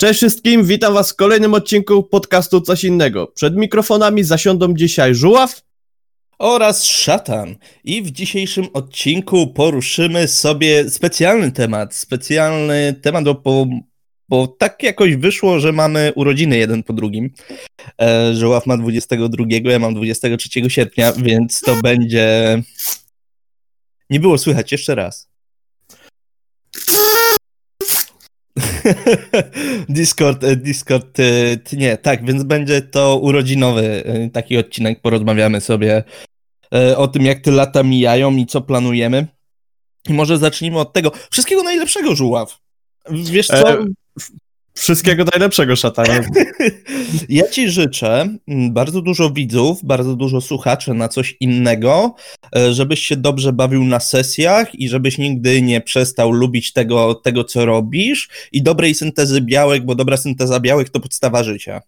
Cześć wszystkim, witam was w kolejnym odcinku podcastu Coś Innego. Przed mikrofonami zasiądą dzisiaj Żuław oraz Szatan. I w dzisiejszym odcinku poruszymy sobie specjalny temat. Specjalny temat, bo, bo tak jakoś wyszło, że mamy urodziny jeden po drugim. E, Żuław ma 22, ja mam 23 sierpnia, więc to będzie... Nie było słychać, jeszcze raz. Discord, e, Discord, e, nie, tak, więc będzie to urodzinowy e, taki odcinek, porozmawiamy sobie o tym, jak te lata mijają i co planujemy. I może zacznijmy od tego. Wszystkiego najlepszego, Żuław. Wiesz co? E, Wszystkiego najlepszego, szatanie. Ja ci życzę mm, bardzo dużo widzów, bardzo dużo słuchaczy na coś innego, e, żebyś się dobrze bawił na sesjach i żebyś nigdy nie przestał lubić tego, tego co robisz i dobrej syntezy białek, bo dobra synteza białek to podstawa życia.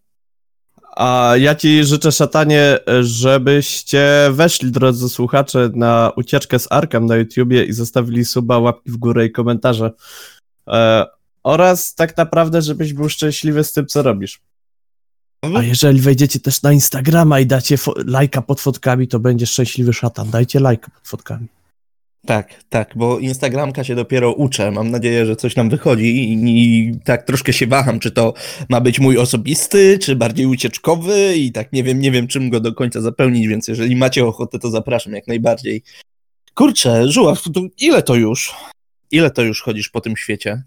A ja ci życzę, szatanie, żebyście weszli, drodzy słuchacze, na ucieczkę z Arkham na YouTubie i zostawili suba, łapki w górę i komentarze. E, oraz tak naprawdę, żebyś był szczęśliwy z tym, co robisz. A jeżeli wejdziecie też na Instagrama i dacie lajka pod fotkami, to będzie szczęśliwy szatan. Dajcie lajka pod fotkami. Tak, tak, bo Instagramka się dopiero uczę. Mam nadzieję, że coś nam wychodzi i, i, tak troszkę się waham, czy to ma być mój osobisty, czy bardziej ucieczkowy i tak nie wiem, nie wiem czym go do końca zapełnić, więc jeżeli macie ochotę, to zapraszam jak najbardziej. Kurczę, Żuław, ile to już? Ile to już chodzisz po tym świecie?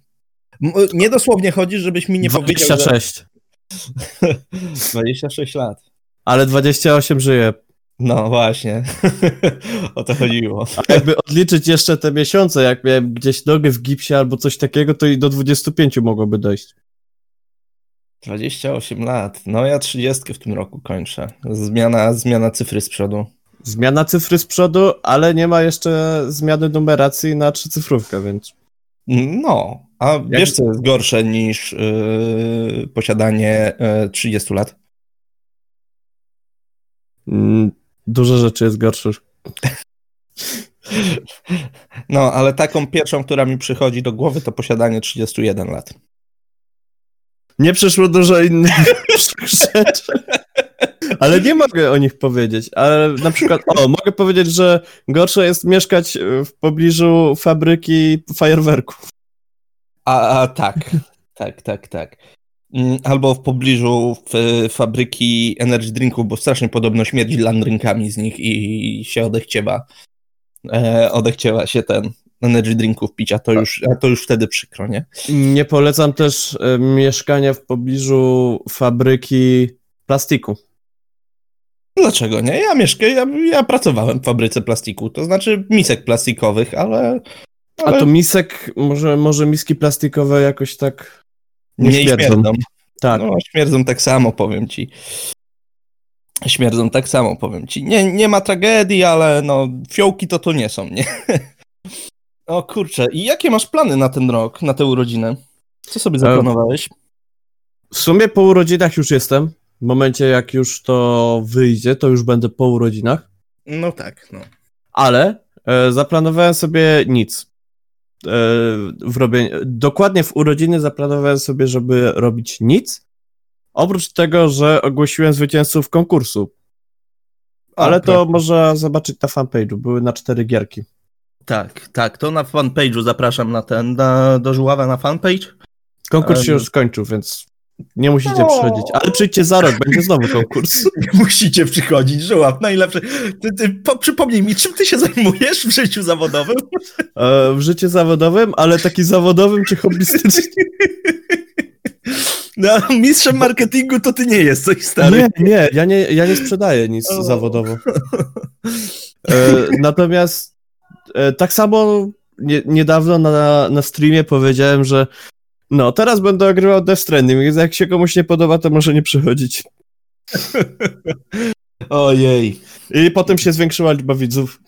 Nie dosłownie chodzi, żebyś mi nie 26. powiedział, 26 lat. Ale 28 żyje. No właśnie, o to chodziło. A jakby odliczyć jeszcze te miesiące, jak miałem gdzieś nogę w gipsie albo coś takiego, to i do 25 mogłoby dojść. 28 lat. No ja 30 w tym roku kończę. Zmiana, zmiana cyfry z przodu. Zmiana cyfry z przodu, ale nie ma jeszcze zmiany numeracji na trzycyfrówkę, więc... No, a Jak... wiesz, co jest gorsze niż yy, posiadanie yy, 30 lat? Mm, dużo rzeczy jest gorszych. No, ale taką pierwszą, która mi przychodzi do głowy, to posiadanie 31 lat. Nie przyszło dużo innych rzeczy. Ale nie mogę o nich powiedzieć. Ale na przykład, o, mogę powiedzieć, że gorsze jest mieszkać w pobliżu fabryki fajerwerków. A, a tak, tak, tak, tak. Mm, albo w pobliżu w, fabryki energy drinków, bo strasznie podobno śmierdzi landrynkami z nich i się odechciewa. E, odechciewa się ten energy drinków pić, a to, już, a to już wtedy przykro, nie? Nie polecam też e, mieszkania w pobliżu fabryki plastiku. Dlaczego nie? Ja mieszkam, ja, ja pracowałem w fabryce plastiku, to znaczy misek plastikowych, ale ale... A to misek, może, może miski plastikowe jakoś tak nie, nie śmierdzą. śmierdzą. Tak. No, śmierdzą tak samo, powiem ci. Śmierdzą tak samo, powiem ci. Nie, nie ma tragedii, ale no, fiołki to to nie są, nie? O kurczę, i jakie masz plany na ten rok, na tę urodzinę? Co sobie zaplanowałeś? W sumie po urodzinach już jestem. W momencie, jak już to wyjdzie, to już będę po urodzinach. No tak, no. Ale e, zaplanowałem sobie nic. E, w. Dokładnie w urodziny zaplanowałem sobie, żeby robić nic. Oprócz tego, że ogłosiłem zwycięzców konkursu. Ale to można zobaczyć na fanpage'u. Były na cztery gierki. Tak, tak. To na fanpage'u zapraszam na ten, na, do Żuława na fanpage. Konkurs się już skończył, więc nie musicie no. przychodzić, ale przyjdźcie za rok, będzie znowu konkurs. Nie musicie przychodzić, żołap, najlepsze. Ty, ty, po, przypomnij mi, czym ty się zajmujesz w życiu zawodowym? E, w życiu zawodowym, ale taki zawodowym czy hobbystycznym? No, mistrzem marketingu to ty nie jesteś, stary. Nie, nie, ja nie, ja nie sprzedaję nic o. zawodowo. E, natomiast e, tak samo nie, niedawno na, na streamie powiedziałem, że no, teraz będę ogrywał Death Stranding, więc jak się komuś nie podoba, to może nie przychodzić. Ojej. I potem się zwiększyła liczba widzów.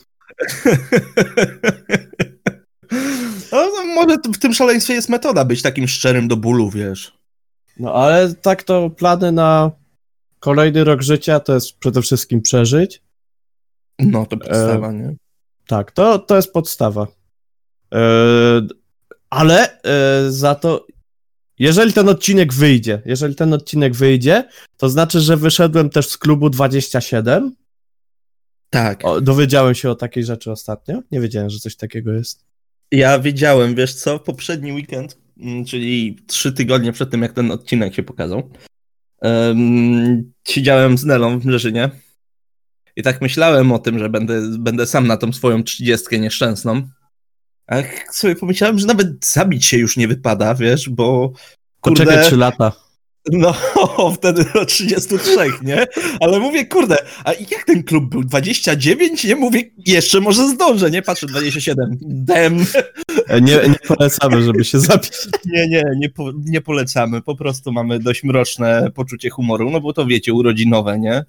No, no, może w tym szaleństwie jest metoda być takim szczerym do bólu, wiesz. No, ale tak to plany na kolejny rok życia to jest przede wszystkim przeżyć. No, to podstawa, e, nie? Tak, to, to jest podstawa. E, ale e, za to Jeżeli ten odcinek wyjdzie, jeżeli ten odcinek wyjdzie, to znaczy, że wyszedłem też z klubu 27. Tak. O, dowiedziałem się o takiej rzeczy ostatnio. Nie wiedziałem, że coś takiego jest. Ja wiedziałem, wiesz co, poprzedni weekend, mm, czyli trzy tygodnie przed tym, jak ten odcinek się pokazał, um, siedziałem z Nelą w Mrzeżynie i tak myślałem o tym, że będę, będę sam na tą swoją trzydziestkę nieszczęsną. A sobie pomyślałem, że nawet zabić się już nie wypada, wiesz, bo kurde... Poczekaj 3 lata. No, wtedy do 33, nie? Ale mówię, kurde, a jak ten klub był? 29? Nie mówię, jeszcze może zdążę, nie? Patrzę, 27. Dem. Nie, nie polecamy, żeby się zabić. Nie, nie, nie, po, nie polecamy. Po prostu mamy dość mroczne poczucie humoru, no bo to wiecie, urodzinowe, nie?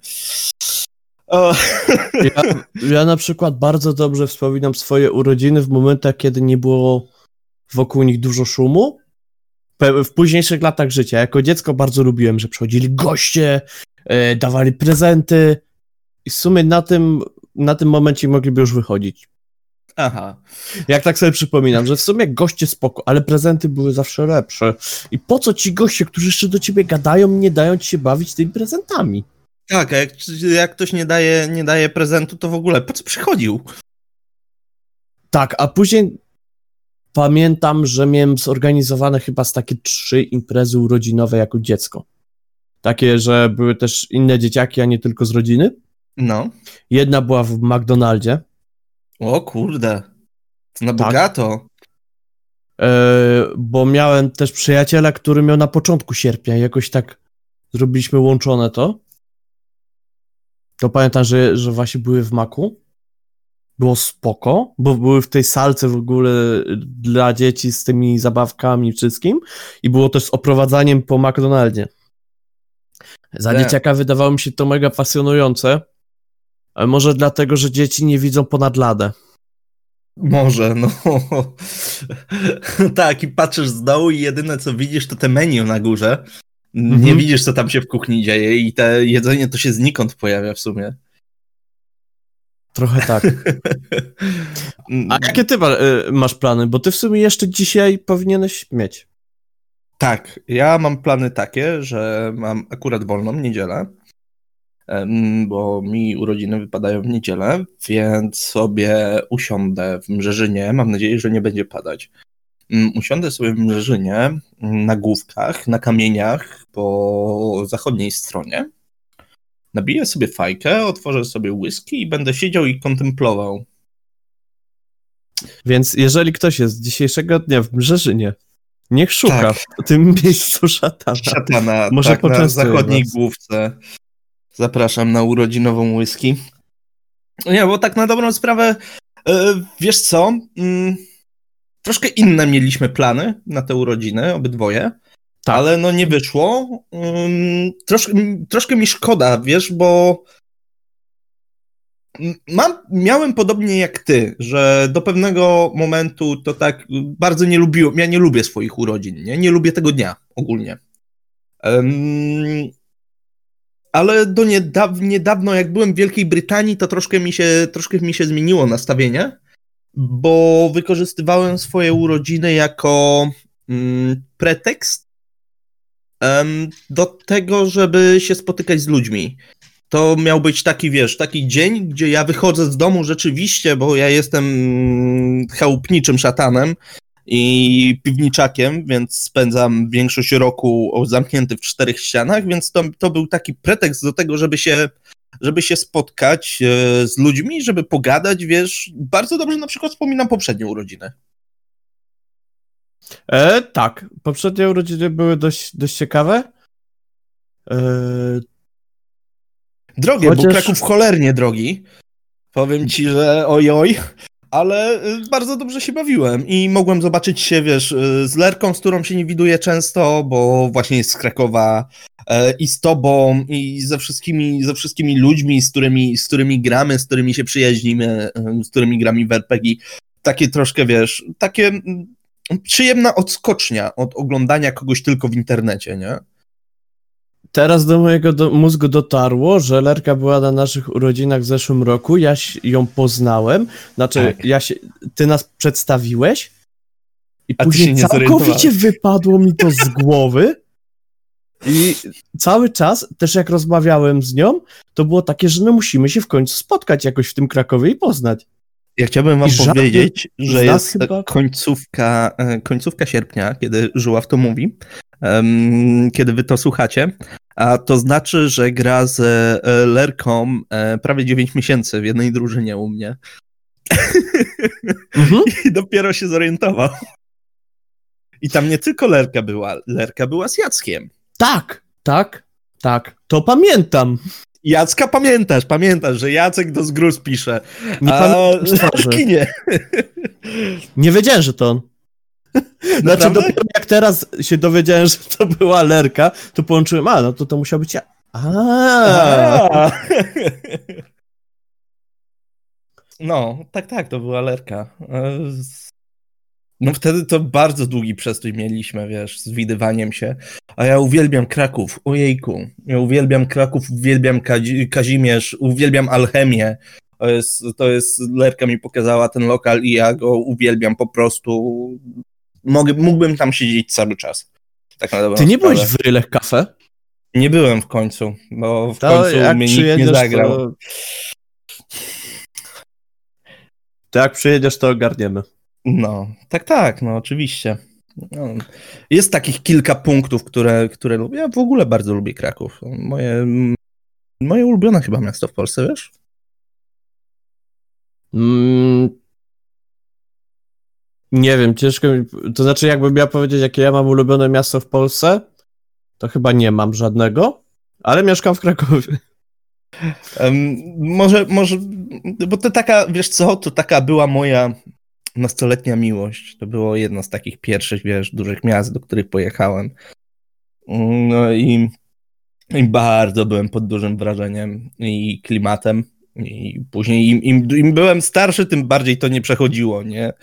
Ja, ja na przykład bardzo dobrze wspominam swoje urodziny w momentach, kiedy nie było wokół nich dużo szumu w późniejszych latach życia. Jako dziecko bardzo lubiłem, że przychodzili goście, e, dawali prezenty i w sumie na tym, na tym momencie mogliby już wychodzić. Aha. Jak tak sobie przypominam, że w sumie goście spoko, ale prezenty były zawsze lepsze. I po co ci goście, którzy jeszcze do ciebie gadają, nie dają ci się bawić tymi prezentami? Tak, a jak, jak ktoś nie daje, nie daje prezentu, to w ogóle po co przychodził? Tak, a później pamiętam, że miałem zorganizowane chyba z takie trzy imprezy urodzinowe jako dziecko. Takie, że były też inne dzieciaki, a nie tylko z rodziny. No. Jedna była w McDonaldzie. O kurde. To na tak. bogato. E, bo miałem też przyjaciela, który miał na początku sierpnia. Jakoś tak zrobiliśmy łączone to. To pamiętam, że, że właśnie były w Maku było spoko, bo były w tej salce w ogóle dla dzieci z tymi zabawkami i wszystkim i było też z oprowadzaniem po McDonaldzie. Za nie. dzieciaka wydawało mi się to mega pasjonujące, ale może dlatego, że dzieci nie widzą ponad ladę. Może, no. tak, i patrzysz z dołu i jedyne co widzisz to te menu na górze. Mhm. Nie widzisz co tam się w kuchni dzieje i te jedzenie to się znikąd pojawia w sumie. Trochę tak. A jakie ty y, masz plany? Bo ty w sumie jeszcze dzisiaj powinieneś mieć. Tak, ja mam plany takie, że mam akurat wolną niedzielę, bo mi urodziny wypadają w niedzielę, więc sobie usiądę w Mrzeżynie. Mam nadzieję, że nie będzie padać. Mm, usiądę sobie w Mrzeżynie na główkach, na kamieniach po zachodniej stronie Nabiję sobie fajkę, otworzę sobie whisky i będę siedział i kontemplował. Więc jeżeli ktoś jest dzisiejszego dnia w Mrzeżynie, niech szuka tak. w tym miejscu szatana. Szatana, Może tak, na zachodniej główce. Zapraszam na urodzinową whisky. Nie, bo tak na dobrą sprawę, yy, wiesz co, yy, troszkę inne mieliśmy plany na te urodziny, obydwoje. Tak. Ale no nie wyszło. Um, troszkę, troszkę mi szkoda, wiesz, bo mam, miałem podobnie jak ty, że do pewnego momentu to tak bardzo nie lubiłem, ja nie lubię swoich urodzin, nie, nie lubię tego dnia ogólnie. Um, ale do niedaw niedawno, jak byłem w Wielkiej Brytanii, to troszkę mi się, troszkę mi się zmieniło nastawienie, bo wykorzystywałem swoje urodziny jako mm, pretekst do tego, żeby się spotykać z ludźmi. To miał być taki, wiesz, taki dzień, gdzie ja wychodzę z domu rzeczywiście, bo ja jestem chałupniczym szatanem i piwniczakiem, więc spędzam większość roku zamknięty w czterech ścianach, więc to, to był taki pretekst do tego, żeby się, żeby się spotkać e, z ludźmi, żeby pogadać, wiesz. Bardzo dobrze na przykład wspominam poprzednie urodziny. E, tak, poprzednie urodziny były dość, dość ciekawe. E... Drogie, Chociaż... był Kraków cholernie drogi. Powiem ci, że ojoj, ale y, bardzo dobrze się bawiłem i mogłem zobaczyć się, wiesz, y, z Lerką, z którą się nie widuję często, bo właśnie jest z Krakowa e, i z tobą i ze wszystkimi, ze wszystkimi ludźmi, z którymi, z którymi gramy, z którymi się przyjaźnimy, y, z którymi gramy w RPG. Takie troszkę, wiesz, takie przyjemna odskocznia od oglądania kogoś tylko w internecie, nie? Teraz do mojego do mózgu dotarło, że Lerka była na naszych urodzinach w zeszłym roku, ja ją poznałem, znaczy tak. ja się, ty nas przedstawiłeś I A później nie całkowicie wypadło mi to z głowy. I cały czas, też jak rozmawiałem z nią, to było takie, że no musimy się w końcu spotkać jakoś w tym Krakowie i poznać. Ja chciałbym wam I powiedzieć, że jest chyba- końcówka, e, końcówka sierpnia, kiedy Żuław to mówi, kiedy wy to słuchacie, a to znaczy, że gra z e, Lerką e, prawie 9 miesięcy w jednej drużynie u mnie Mhm. i dopiero się zorientował. I tam nie tylko Lerka była, Lerka była z Jackiem. Tak, tak, tak. To pamiętam. Jacka pamiętasz, pamiętasz, że Jacek do zgruz pisze, Nie a. Lerki nie. Nie wiedziałem, że to on. Znaczy, dopiero jak teraz się dowiedziałem, że to była Lerka, to połączyłem, a no to to musiał być ja. A. No, tak, tak, to była Lerka. E, No wtedy to bardzo długi przestój mieliśmy, wiesz, z widywaniem się. A ja uwielbiam Kraków, ojejku. Ja uwielbiam Kraków, uwielbiam Kazi- Kazimierz, uwielbiam Alchemię. To jest, to jest, Lerka mi pokazała ten lokal i ja go uwielbiam po prostu. Mogę, mógłbym tam siedzieć cały czas. Tak na dobrą Ty nie sprawę. byłeś w Rylech Cafe? Nie byłem w końcu, bo w To końcu mnie nikt nie zagrał. to... to jak przyjedziesz, to ogarniemy. No, tak, tak, no oczywiście. No, jest takich kilka punktów, które, które lubię. Ja w ogóle bardzo lubię Kraków. Moje, moje ulubione chyba miasto w Polsce, wiesz? Mm, nie wiem, ciężko mi... To znaczy, jakbym miał powiedzieć, jakie ja mam ulubione miasto w Polsce, to chyba nie mam żadnego, ale mieszkam w Krakowie. Em, może, może, bo to taka, wiesz co, to taka była moja nastoletnia miłość. To było jedno z takich pierwszych, wiesz, dużych miast, do których pojechałem. Mm, No i, i bardzo byłem pod dużym wrażeniem i klimatem. I później im, im, im byłem starszy, tym bardziej to nie przechodziło, nie?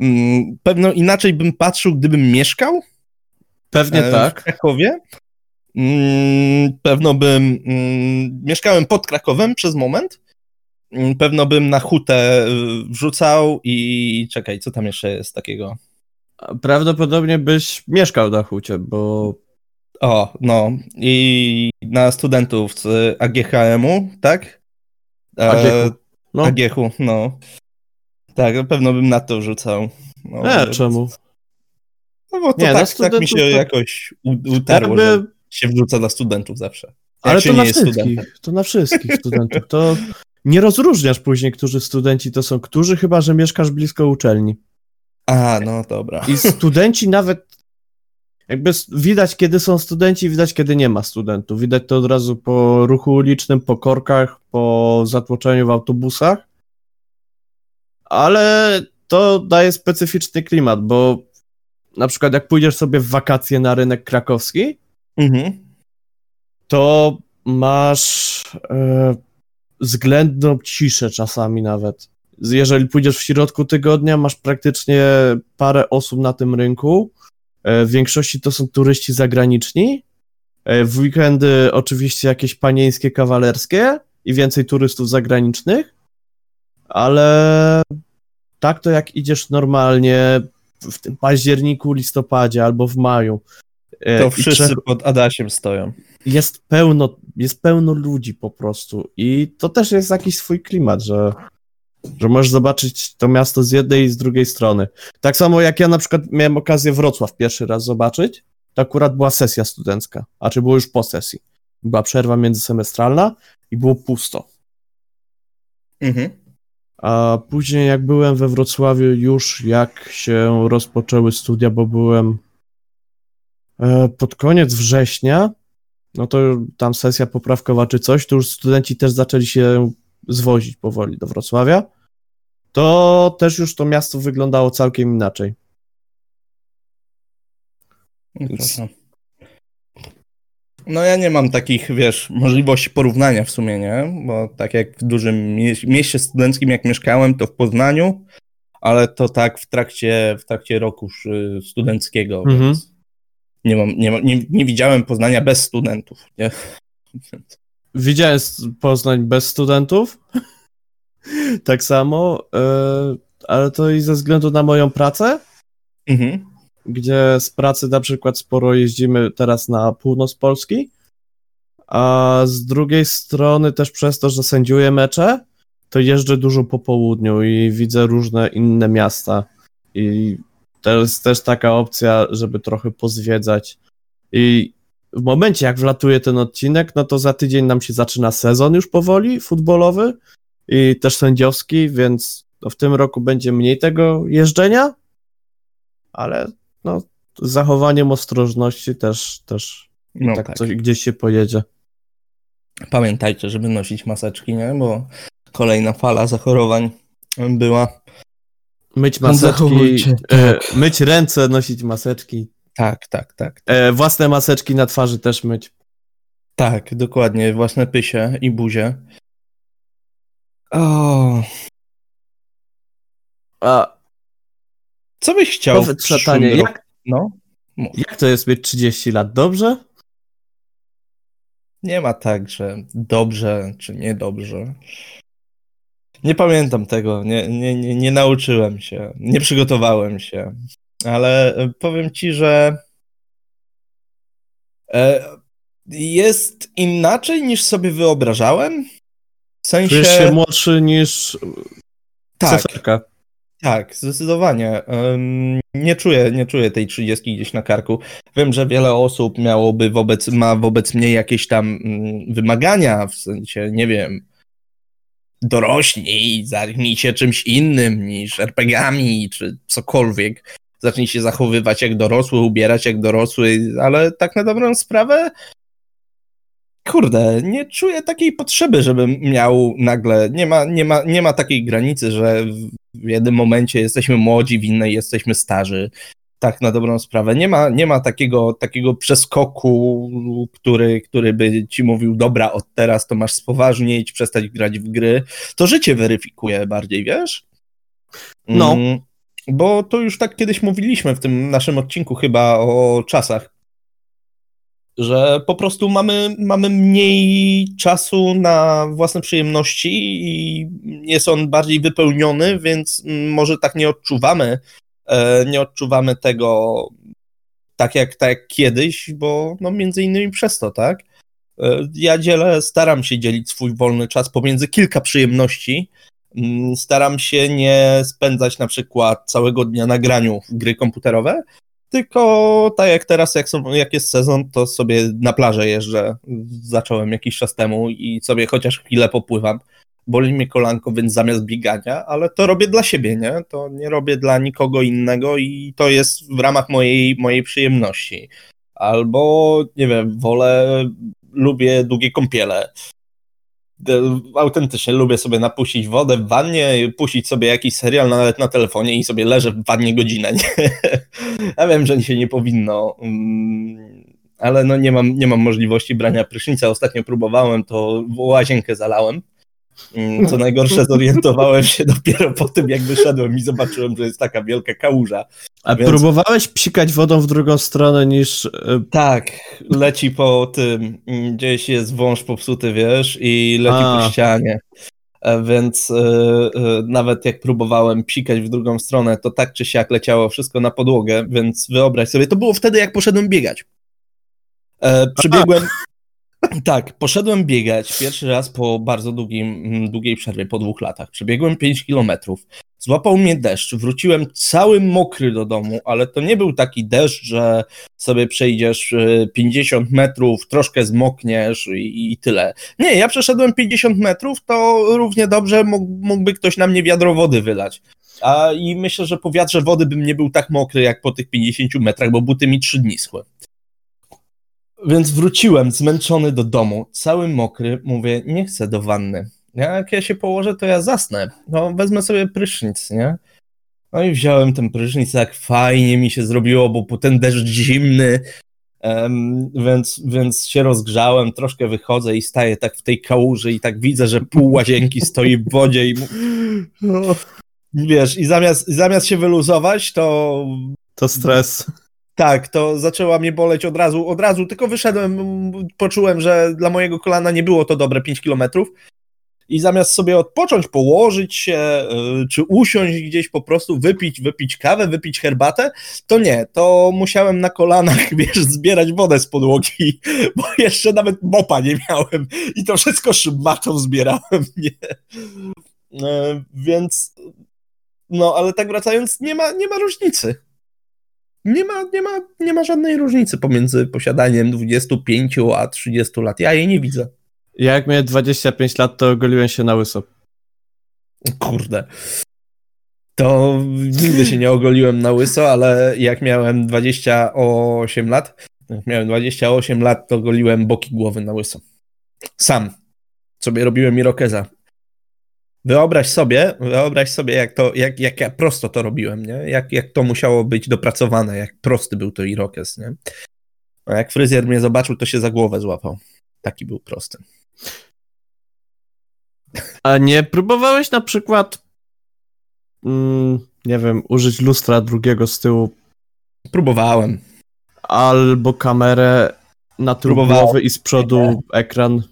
Mm, Pewno inaczej bym patrzył, gdybym mieszkał Pewnie e, w tak. Krakowie. Mm, Pewno bym. mm, Mieszkałem pod Krakowem przez moment. Pewno bym na hutę y, wrzucał i czekaj, co tam jeszcze jest takiego? Prawdopodobnie byś mieszkał na hucie, bo O, no. I na studentów z AGHM-u, tak? E, AGH-u. no, AGH-u, no. Tak, na pewno bym na to wrzucał. No, e, czemu? No bo to Nie, na tak, tak mi się to- jakoś utarło, że Jakby, się wrzuca na studentów zawsze. Jak ale to na nie jest wszystkich, studentem. to na wszystkich studentów. To nie rozróżniasz później, którzy studenci to są którzy, chyba że mieszkasz blisko uczelni. A, no dobra. I studenci nawet jakby widać, kiedy są studenci, widać, kiedy nie ma studentów. Widać to od razu po ruchu ulicznym, po korkach, po zatłoczeniu w autobusach. Ale to daje specyficzny klimat, bo na przykład jak pójdziesz sobie w wakacje na rynek krakowski, Mhm. to masz e, względną ciszę czasami nawet. Jeżeli pójdziesz w środku tygodnia, masz praktycznie parę osób na tym rynku. E, w większości to są turyści zagraniczni. E, w weekendy oczywiście jakieś panieńskie, kawalerskie i więcej turystów zagranicznych. Ale tak to jak idziesz normalnie w tym październiku, listopadzie albo w maju. e, To wszyscy trzech- pod Adasiem stoją. jest pełno, jest pełno ludzi po prostu i to też jest jakiś swój klimat, że, że możesz zobaczyć to miasto z jednej i z drugiej strony. Tak samo jak ja na przykład miałem okazję Wrocław pierwszy raz zobaczyć, to akurat była sesja studencka, a czy było już po sesji. Była przerwa międzysemestralna i było pusto. Mhm. A później jak byłem we Wrocławiu już jak się rozpoczęły studia, bo byłem e, pod koniec września, no to tam sesja poprawkowa czy coś, to już studenci też zaczęli się zwozić powoli do Wrocławia, to też już to miasto wyglądało całkiem inaczej. Proszę. No ja nie mam takich, wiesz, możliwości porównania w sumie, nie? Bo tak jak w dużym mie- mieście studenckim, jak mieszkałem, to w Poznaniu, ale to tak w trakcie, w trakcie roku y, studenckiego, Mhm. więc nie, mam, nie, nie, nie widziałem Poznania bez studentów, nie? Widziałem Poznań bez studentów, tak samo, e, ale to i ze względu na moją pracę, Mhm. gdzie z pracy na przykład sporo jeździmy teraz na północ Polski, a z drugiej strony też przez to, że sędziuję mecze, to jeżdżę dużo po południu i widzę różne inne miasta i to jest też taka opcja, żeby trochę pozwiedzać i w momencie jak wlatuje ten odcinek, no to za tydzień nam się zaczyna sezon już powoli futbolowy i też sędziowski, więc no w tym roku będzie mniej tego jeżdżenia, ale no z zachowaniem ostrożności też, też No tak, tak. Coś, gdzieś się pojedzie. Pamiętajcie, żeby nosić maseczki, nie? Bo kolejna fala zachorowań była. Myć No, maseczki, e, myć ręce, nosić maseczki, Tak, tak, tak. e, własne maseczki na twarzy też myć. Tak, dokładnie. Własne pysie i buzie. O, A co byś chciał powiedz szatanie, jak, No, jak to jest mieć 30 lat? Dobrze? nie ma tak, że dobrze czy niedobrze. Nie pamiętam tego, nie, nie, nie, nie nauczyłem się, nie przygotowałem się, ale powiem ci, że e, jest inaczej niż sobie wyobrażałem. W sensie. Czujesz się młodszy niż tak, tak, zdecydowanie. Nie czuję, nie czuję tej 30 gdzieś na karku. Wiem, że wiele osób miałoby wobec, ma wobec mnie jakieś tam mm, wymagania, w sensie, nie wiem, dorośnij, zajmij się czymś innym niż RPGami czy cokolwiek. Zacznij się zachowywać jak dorosły, ubierać jak dorosły, ale tak na dobrą sprawę kurde, nie czuję takiej potrzeby, żebym miał nagle, nie ma, nie ma, nie ma takiej granicy, że w jednym momencie jesteśmy młodzi, w innej jesteśmy starzy. Tak na dobrą sprawę. Nie ma, nie ma takiego, takiego przeskoku, który, który by ci mówił, dobra, od teraz to masz spoważnieć, przestać grać w gry. To życie weryfikuje bardziej, wiesz? No. Mm, Bo to już tak kiedyś mówiliśmy w tym naszym odcinku chyba o czasach że po prostu mamy, mamy mniej czasu na własne przyjemności i jest on bardziej wypełniony, więc może tak nie odczuwamy, e, nie odczuwamy tego tak jak, tak jak kiedyś, bo no między innymi przez to, tak? E, Ja dzielę, staram się dzielić swój wolny czas pomiędzy kilka przyjemności. Mm, Staram się nie spędzać na przykład całego dnia na graniu w gry komputerowe, tylko tak jak teraz, jak, są, jak jest sezon, to sobie na plażę jeżdżę. Zacząłem jakiś czas temu i sobie chociaż chwilę popływam. Boli mnie kolanko, więc zamiast biegania, ale to robię dla siebie, nie? To nie robię dla nikogo innego i to jest w ramach mojej, mojej przyjemności. Albo, nie wiem, wolę, lubię długie kąpiele. Autentycznie lubię sobie napuścić wodę w wannie, puścić sobie jakiś serial nawet na telefonie i sobie leżę w wannie godzinę. Nie? Ja wiem, że się nie powinno, mm, ale no nie mam, nie mam możliwości brania prysznica. Ostatnio próbowałem, to łazienkę zalałem. Mm, Co najgorsze, zorientowałem się dopiero po tym, jak wyszedłem i zobaczyłem, że jest taka wielka kałuża. A Więc- próbowałeś psikać wodą w drugą stronę niż... e, Tak, leci po tym, mm, gdzieś jest wąż popsuty, wiesz, i leci A. po ścianie. E, Więc e, nawet jak próbowałem psikać w drugą stronę, to tak czy siak leciało wszystko na podłogę, więc wyobraź sobie, to było wtedy, jak poszedłem biegać. E, Przybiegłem. Tak, poszedłem biegać pierwszy raz po bardzo długim, mm, długiej przerwie, po dwóch latach. Przebiegłem 5 kilometrów. Złapał mnie deszcz, wróciłem cały mokry do domu, ale to nie był taki deszcz, że sobie przejdziesz e, 50 metrów, troszkę zmokniesz i, i tyle. Nie, ja przeszedłem 50 metrów, to równie dobrze mógł, mógłby ktoś na mnie wiadro wody wylać. A i myślę, że po wiatrze wody bym nie był tak mokry jak po tych 50 metrach, bo buty mi trzy dni schły. Więc wróciłem zmęczony do domu, cały mokry, mówię, nie chcę do wanny. Jak ja się położę, to ja zasnę. No, wezmę sobie prysznic, nie? No i wziąłem ten prysznic, tak fajnie mi się zrobiło, bo po ten deszcz zimny, em, więc, więc się rozgrzałem, troszkę wychodzę i staję tak w tej kałuży i tak widzę, że pół łazienki stoi w wodzie i no, wiesz, i zamiast, zamiast się wyluzować, to To stres. Tak, to zaczęła mnie boleć od razu, od razu, tylko wyszedłem, poczułem, że dla mojego kolana nie było to dobre 5 kilometrów i zamiast sobie odpocząć, położyć się, y, czy usiąść gdzieś po prostu, wypić, wypić kawę, wypić herbatę, to nie, to musiałem na kolanach, wiesz, zbierać wodę z podłogi, bo jeszcze nawet mopa nie miałem i to wszystko szybmatą zbierałem, nie? E, więc, no, ale tak wracając, nie ma, nie ma różnicy. Nie ma, nie, ma, nie ma żadnej różnicy pomiędzy posiadaniem 25 a 30 lat. Ja jej nie widzę. Ja jak miałem 25 lat, to ogoliłem się na łyso. Kurde. To nigdy się nie ogoliłem na łyso, ale jak miałem 28 lat, jak miałem 28 lat, to goliłem boki głowy na łyso. Sam. Sobie robiłem irokeza. Wyobraź sobie, wyobraź sobie, jak, to, jak, jak ja prosto to robiłem, nie? Jak, jak to musiało być dopracowane, jak prosty był to irokez, nie? A jak fryzjer mnie zobaczył, to się za głowę złapał. Taki był prosty. A nie próbowałeś na przykład, mm, nie wiem, użyć lustra drugiego z tyłu? Próbowałem. Albo kamerę na tył głowy i z przodu ekran.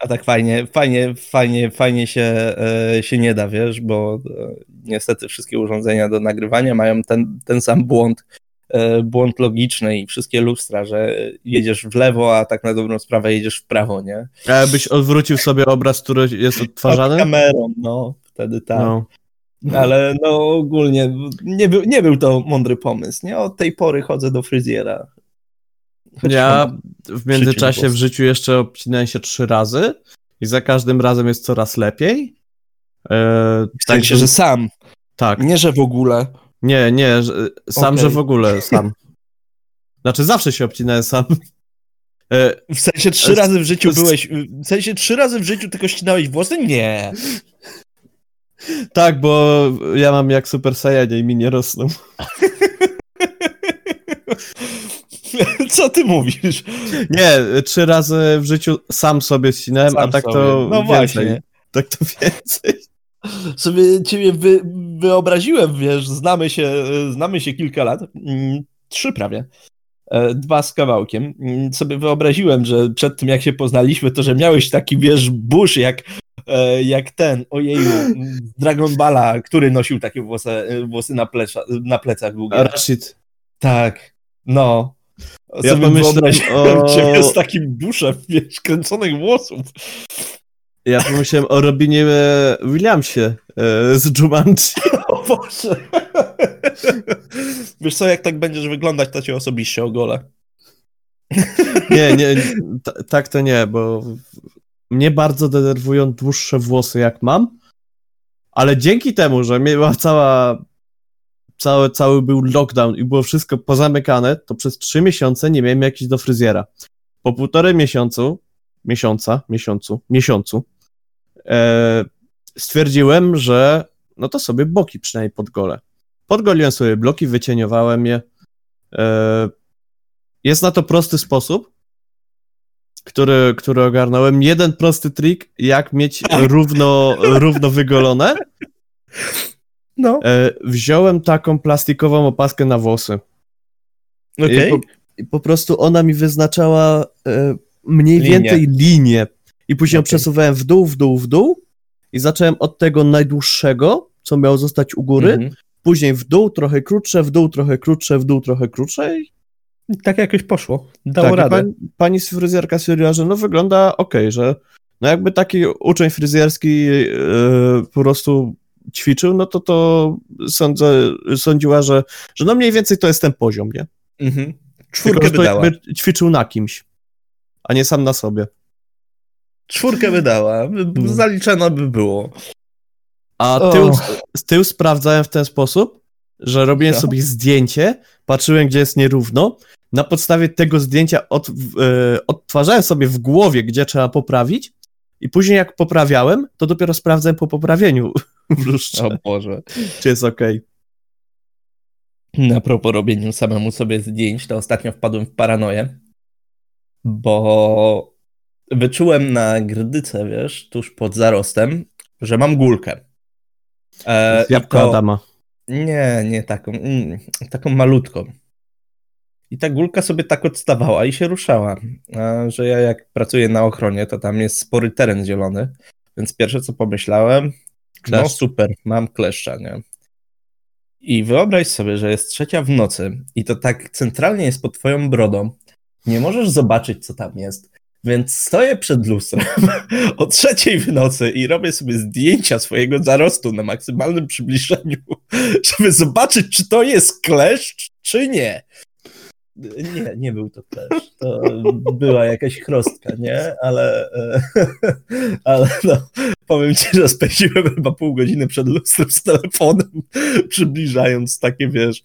A tak fajnie, fajnie, fajnie, fajnie się, e, się nie da, wiesz, bo e, niestety wszystkie urządzenia do nagrywania mają ten, ten sam błąd, e, błąd logiczny i wszystkie lustra, że jedziesz w lewo, a tak na dobrą sprawę jedziesz w prawo, nie? A jakbyś odwrócił sobie obraz, który jest odtwarzany? kamerą, no, wtedy tak. No. Ale no ogólnie nie był, nie był to mądry pomysł, nie? Od tej pory chodzę do fryzjera. Ja w międzyczasie w życiu jeszcze obcinałem się trzy razy i za każdym razem jest coraz lepiej. E, W sensie, że sam, tak. nie że w ogóle. Nie, nie, że, sam, Okej. że w ogóle sam. Znaczy zawsze się obcinałem sam. E, W sensie trzy S- razy w życiu byłeś. W sensie trzy razy w życiu tylko ścinałeś włosy? Nie. tak, bo ja mam jak Super Saiyanie i mi nie rosną. Co ty mówisz? Nie, trzy razy w życiu sam sobie ścinałem, a Sam tak sobie. to No więcej. właśnie. Tak to więcej. Sobie ciebie wy, wyobraziłem, wiesz, znamy się, znamy się kilka lat. Mm, Trzy prawie. E, Dwa z kawałkiem. Mm, Sobie wyobraziłem, że przed tym jak się poznaliśmy, to że miałeś taki, wiesz, burz jak, e, jak ten, ojeju, Dragon Balla, który nosił takie włosy, włosy na, pleca, na plecach długie. Rashid. Tak, no. Ja Sobie pomyślałem o- ciebie z takim duszem, wiesz, kręconych włosów. Ja pomyślałem o Robinie e, Williamsie e, z Jumanji. O Boże. Wiesz co, jak tak będziesz wyglądać, to cię osobiście ogolę. Nie, nie, tak to nie, bo mnie bardzo denerwują dłuższe włosy jak mam, ale dzięki temu, że miała cała, cały, cały był lockdown i było wszystko pozamykane, to przez trzy miesiące nie miałem jakiś do fryzjera. Po półtorej miesiącu, miesiąca, miesiącu, miesiącu, e, stwierdziłem, że no to sobie boki przynajmniej podgolę. Podgoliłem sobie bloki, wycieniowałem je. E, jest na to prosty sposób, który, który ogarnąłem. Jeden prosty trik, jak mieć równo, równo wygolone. No, E, wziąłem taką plastikową opaskę na włosy. okej. I, po, I po prostu ona mi wyznaczała e, mniej Linie. więcej linię. I później ją Okej. przesuwałem w dół, w dół, w dół. I zacząłem od tego najdłuższego, co miało zostać u góry. Mhm. Później w dół, trochę krótsze, w dół, trochę krótsze, w dół, trochę krótsze. I Tak jakoś poszło. Dało tak, radę. Pani, pani z fryzjerka stwierdziła, że no wygląda okej, że no jakby taki uczeń fryzjerski yy, po prostu ćwiczył, no to to sądzę, sądziła, że, że no mniej więcej to jest ten poziom, nie? Mhm. Tylko, Czwórkę to wydała. jakby ćwiczył na kimś, a nie sam na sobie. Czwórkę wydała. By- No. Zaliczone by było. A tył, tył sprawdzałem w ten sposób, że robiłem No. sobie zdjęcie, patrzyłem, gdzie jest nierówno. Na podstawie tego zdjęcia od, e, odtwarzałem sobie w głowie, gdzie trzeba poprawić. I później, jak poprawiałem, to dopiero sprawdzałem po poprawieniu w lustrze, O Boże. czy jest ok. Na propos robieniu samemu sobie zdjęć, to ostatnio wpadłem w paranoję, bo wyczułem na grdyce, wiesz, tuż pod zarostem, że mam gulkę. E, Jabłka to- Adama. Nie, nie taką, mm, taką malutką. I ta gulka sobie tak odstawała i się ruszała. Że ja jak pracuję na ochronie, to tam jest spory teren zielony, Więc pierwsze co pomyślałem, no super, mam kleszcza, nie? I wyobraź sobie, że jest trzecia w nocy i to tak centralnie jest pod twoją brodą. Nie możesz zobaczyć, co tam jest. Więc stoję przed lustrem o trzeciej w nocy i robię sobie zdjęcia swojego zarostu na maksymalnym przybliżeniu, żeby zobaczyć, czy to jest kleszcz, czy nie. Nie, nie był to kleszcz. To była jakaś chrostka, nie? Ale, e, ale no, powiem ci, że spędziłem chyba pół godziny przed lustrem z telefonem, przybliżając takie, wiesz,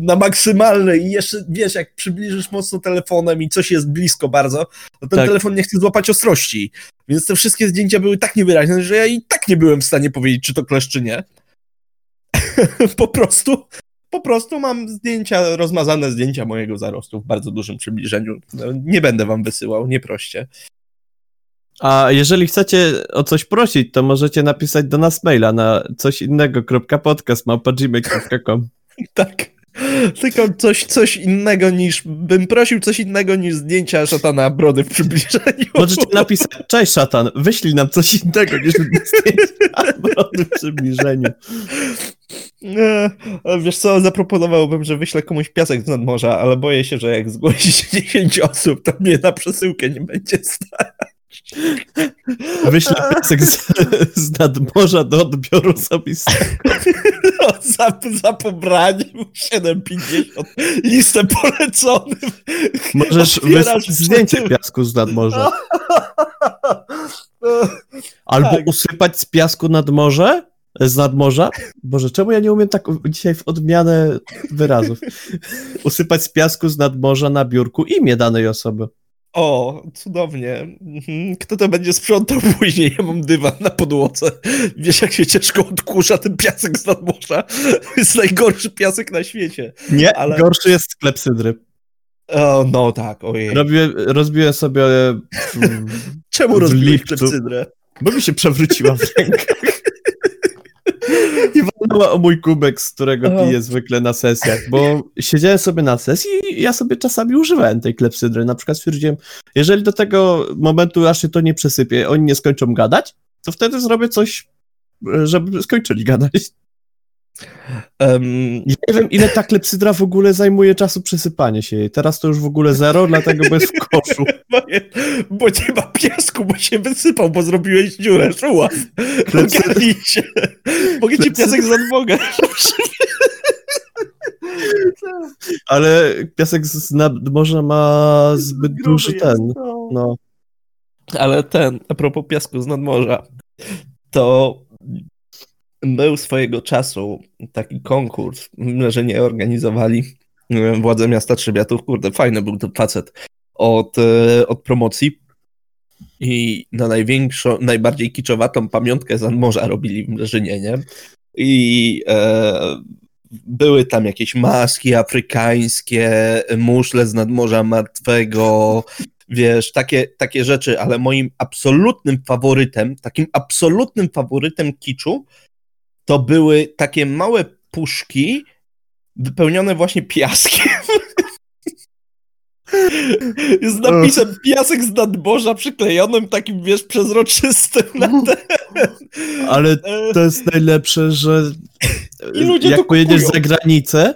na maksymalne i jeszcze, wiesz, jak przybliżysz mocno telefonem i coś jest blisko bardzo, to ten Tak. telefon nie chce złapać ostrości. Więc te wszystkie zdjęcia były tak niewyraźne, że ja i tak nie byłem w stanie powiedzieć, czy to klesz, czy nie. po prostu, po prostu mam zdjęcia, rozmazane zdjęcia mojego zarostu w bardzo dużym przybliżeniu. No, nie będę wam wysyłał, nie proście. A jeżeli chcecie o coś prosić, to możecie napisać do nas maila na coś innego.podcast.gmail.com Tak. Tylko coś, coś innego niż, bym prosił coś innego niż zdjęcia szatana brody w przybliżeniu. Możecie napisać, cześć szatan, wyślij nam coś innego niż zdjęcia brody w przybliżeniu. Nie, ale wiesz co, zaproponowałbym, że wyślę komuś piasek z nadmorza, ale boję się, że jak zgłosi się 10 osób, to mnie na przesyłkę nie będzie stać. Wyślę piasek z, z nadmorza do odbioru osobistego. No, za, za pobraniem 7,50 listem poleconym. Możesz wysłać zdjęcie piasku z nadmorza. Albo Tak. usypać z piasku nad morze? Z nadmorza? Boże, czemu ja nie umiem tak dzisiaj w odmianę wyrazów? Usypać z piasku z nadmorza na biurku imię danej osoby. O, cudownie. Mhm. Kto to będzie sprzątał później? Ja mam dywan na podłodze. Wiesz, jak się ciężko odkurza ten piasek z nadmorza? To jest najgorszy piasek na świecie. Nie, Ale- gorszy jest sklep sydry. O, no tak, ojej. Robiłem, rozbiłem sobie, mm, Czemu w rozbiłeś lipcu. klepsydrę? bo mi się przewróciła w rękach. O mój kubek, z którego piję zwykle na sesjach, bo siedziałem sobie na sesji i ja sobie czasami używałem tej klepsydry. Na przykład stwierdziłem, jeżeli do tego momentu aż się to nie przesypie, oni nie skończą gadać, to wtedy zrobię coś, żeby skończyli gadać. Em, Ja nie wiem, ile ta klepsydra w ogóle zajmuje czasu przesypanie się jej. Teraz to już w ogóle zero, dlatego bo jest w koszu. bo nie ma piasku, bo się wysypał, bo zrobiłeś dziurę, czuła. Klepsydra- się. Mogę ci piasek za nogę. Ale piasek z nadmorza ma zbyt duży ten. No. Ale ten, a propos piasku z nadmorza, to był swojego czasu taki konkurs, że nie organizowali e, władze miasta Trzebiatów. Kurde, fajny był ten facet od, e, od promocji. I na największą, najbardziej kiczowatą pamiątkę z nadmorza robili w nie? I e, były tam jakieś maski afrykańskie, muszle z nadmorza martwego, wiesz, takie, takie rzeczy, ale moim absolutnym faworytem, takim absolutnym faworytem kiczu, to były takie małe puszki wypełnione właśnie piaskiem. Z napisem piasek z nadmorza przyklejonym takim, wiesz, przezroczystym na ten. Ale e, to jest najlepsze, że I ludzie jak pojedziesz za granicę,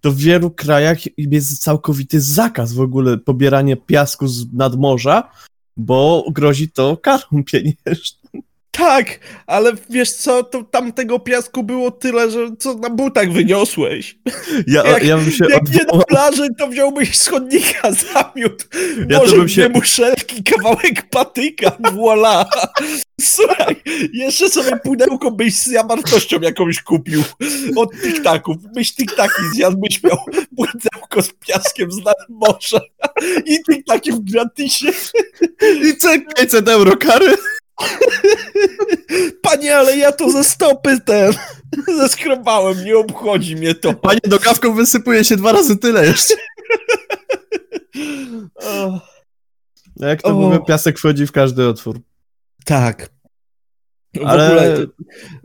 to w wielu krajach jest całkowity zakaz w ogóle pobierania piasku z nadmorza, bo grozi to karą pieniężną. Tak, ale wiesz co, to tam tego piasku było tyle, że co na butach wyniosłeś. Ja, Jak- ja bym się Jak nie na plaży, to wziąłbyś z chodnika zamiót. Ja Może bym się- muszelki, kawałek patyka, voila. Słuchaj, jeszcze sobie pudełko byś z zawartością jakąś kupił od tiktaków. Byś tiktaki zjadł, byś miał pudełko z piaskiem z nadmorza i tiktaki w gratisie. I co, 500 euro kary? Panie, ale ja to ze stopy ten zeskrobałem, nie obchodzi mnie to. Panie, do kawką wysypuje się dwa razy tyle jeszcze. O, No Jak to O. mówię, piasek wchodzi w każdy otwór. tak. W Ale ogóle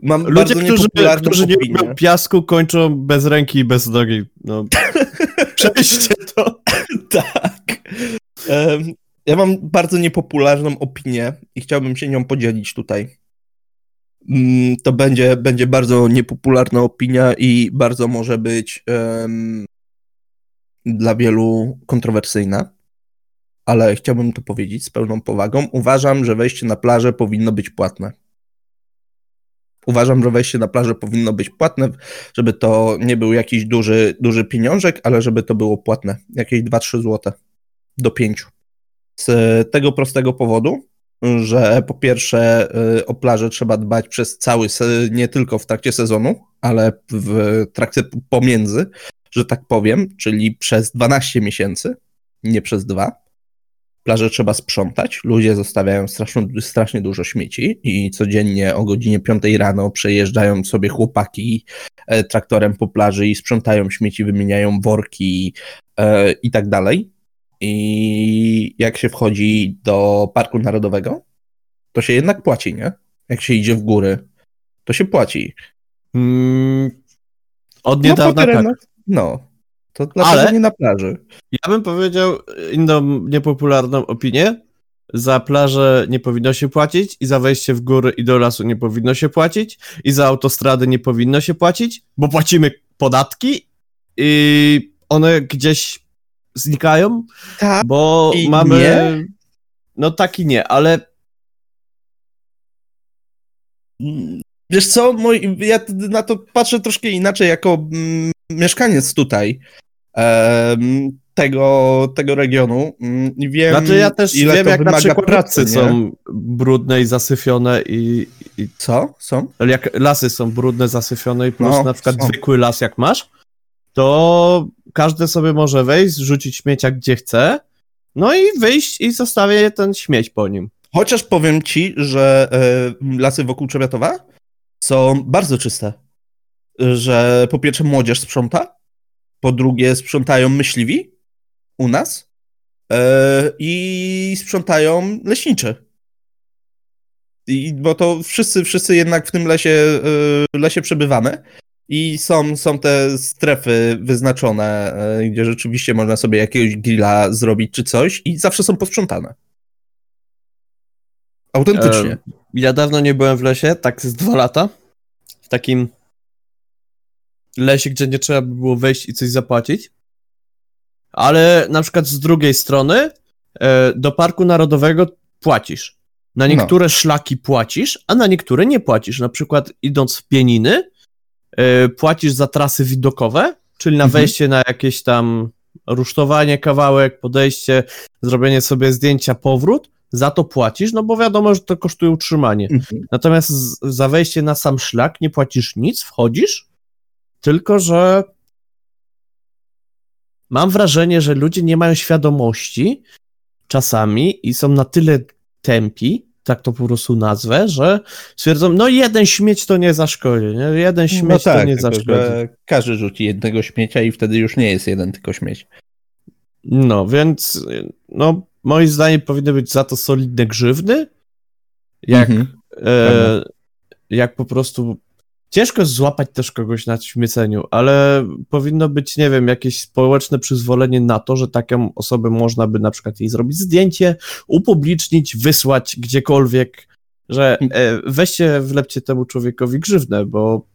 mam Ludzie, którzy, którzy nie lubią piasku, kończą bez ręki i bez nogi. No. Przejdźcie to. Tak. Em, Ja mam bardzo niepopularną opinię i chciałbym się nią podzielić tutaj. mm, to będzie, będzie bardzo niepopularna opinia i bardzo może być em, dla wielu kontrowersyjna, ale chciałbym to powiedzieć z pełną powagą. Uważam, że wejście na plażę powinno być płatne. Uważam, że wejście na plażę powinno być płatne, żeby to nie był jakiś duży, duży pieniążek, ale żeby to było płatne. Jakieś 2-3 zł do 5. Z tego prostego powodu, że po pierwsze y, o plażę trzeba dbać przez cały, nie tylko w trakcie sezonu, ale w trakcie pomiędzy, że tak powiem, czyli przez 12 miesięcy, nie przez dwa. Plażę trzeba sprzątać, ludzie zostawiają strasznie, strasznie dużo śmieci i codziennie o godzinie 5 rano przejeżdżają sobie chłopaki e, traktorem po plaży i sprzątają śmieci, wymieniają worki e, i tak dalej. I jak się wchodzi do Parku Narodowego, to się jednak płaci, nie? Jak się idzie w góry, to się płaci. Mm, od niedawna no, tak. No, to Ale nie na plaży? Ja bym powiedział inną niepopularną opinię. Za plażę nie powinno się płacić i za wejście w góry i do lasu nie powinno się płacić i za autostrady nie powinno się płacić, bo płacimy podatki i one gdzieś znikają, tak, bo mamy... Nie? No tak i nie, ale... Wiesz co, mój, ja na to patrzę troszkę inaczej jako mm, mieszkaniec tutaj tego, tego regionu. Mm, wiem, znaczy ja też ile wiem, jak na przykład pracy są brudne i zasyfione i, i... Co? Są? Jak lasy są brudne, zasyfione i plus no, na przykład są. zwykły las jak masz, to każdy sobie może wejść, rzucić śmiecia gdzie chce, no i wyjść i zostawię ten śmieć po nim. Chociaż powiem ci, że y, lasy wokół Trzebiatowa są bardzo czyste. Że po pierwsze młodzież sprząta, po drugie sprzątają myśliwi u nas yy, i sprzątają leśnicze. I, bo to wszyscy, wszyscy jednak w tym lesie, yy, lesie przebywamy i są, są te strefy wyznaczone, yy, gdzie rzeczywiście można sobie jakiegoś grilla zrobić czy coś i zawsze są posprzątane. Autentycznie. ja dawno nie byłem w lesie, tak z dwa lata. W takim lesie, gdzie nie trzeba by było wejść i coś zapłacić. Ale na przykład z drugiej strony e, do Parku Narodowego płacisz. Na no. niektóre no. szlaki płacisz, a na niektóre nie płacisz. Na przykład idąc w Pieniny e, płacisz za trasy widokowe, czyli na mhm. wejście na jakieś tam rusztowanie kawałek, podejście, zrobienie sobie zdjęcia, powrót, za to płacisz, no bo wiadomo, że to kosztuje utrzymanie. Mhm. Natomiast za wejście na sam szlak nie płacisz nic, wchodzisz, tylko, że mam wrażenie, że ludzie nie mają świadomości czasami i są na tyle tępi, tak to po prostu nazwę, że stwierdzą, no jeden śmieć to nie zaszkodzi, nie? jeden no śmieć no tak, to nie zaszkodzi. każdy rzuci jednego śmiecia i wtedy już nie jest jeden tylko śmieć. No, więc no moim zdaniem powinny być za to solidne grzywny, jak, mhm. e, jak po prostu Ciężko złapać też kogoś na śmieceniu, ale powinno być, nie wiem, jakieś społeczne przyzwolenie na to, że taką osobę można by na przykład jej zrobić zdjęcie, upublicznić, wysłać gdziekolwiek, że e, weźcie, wlepcie temu człowiekowi grzywnę, bo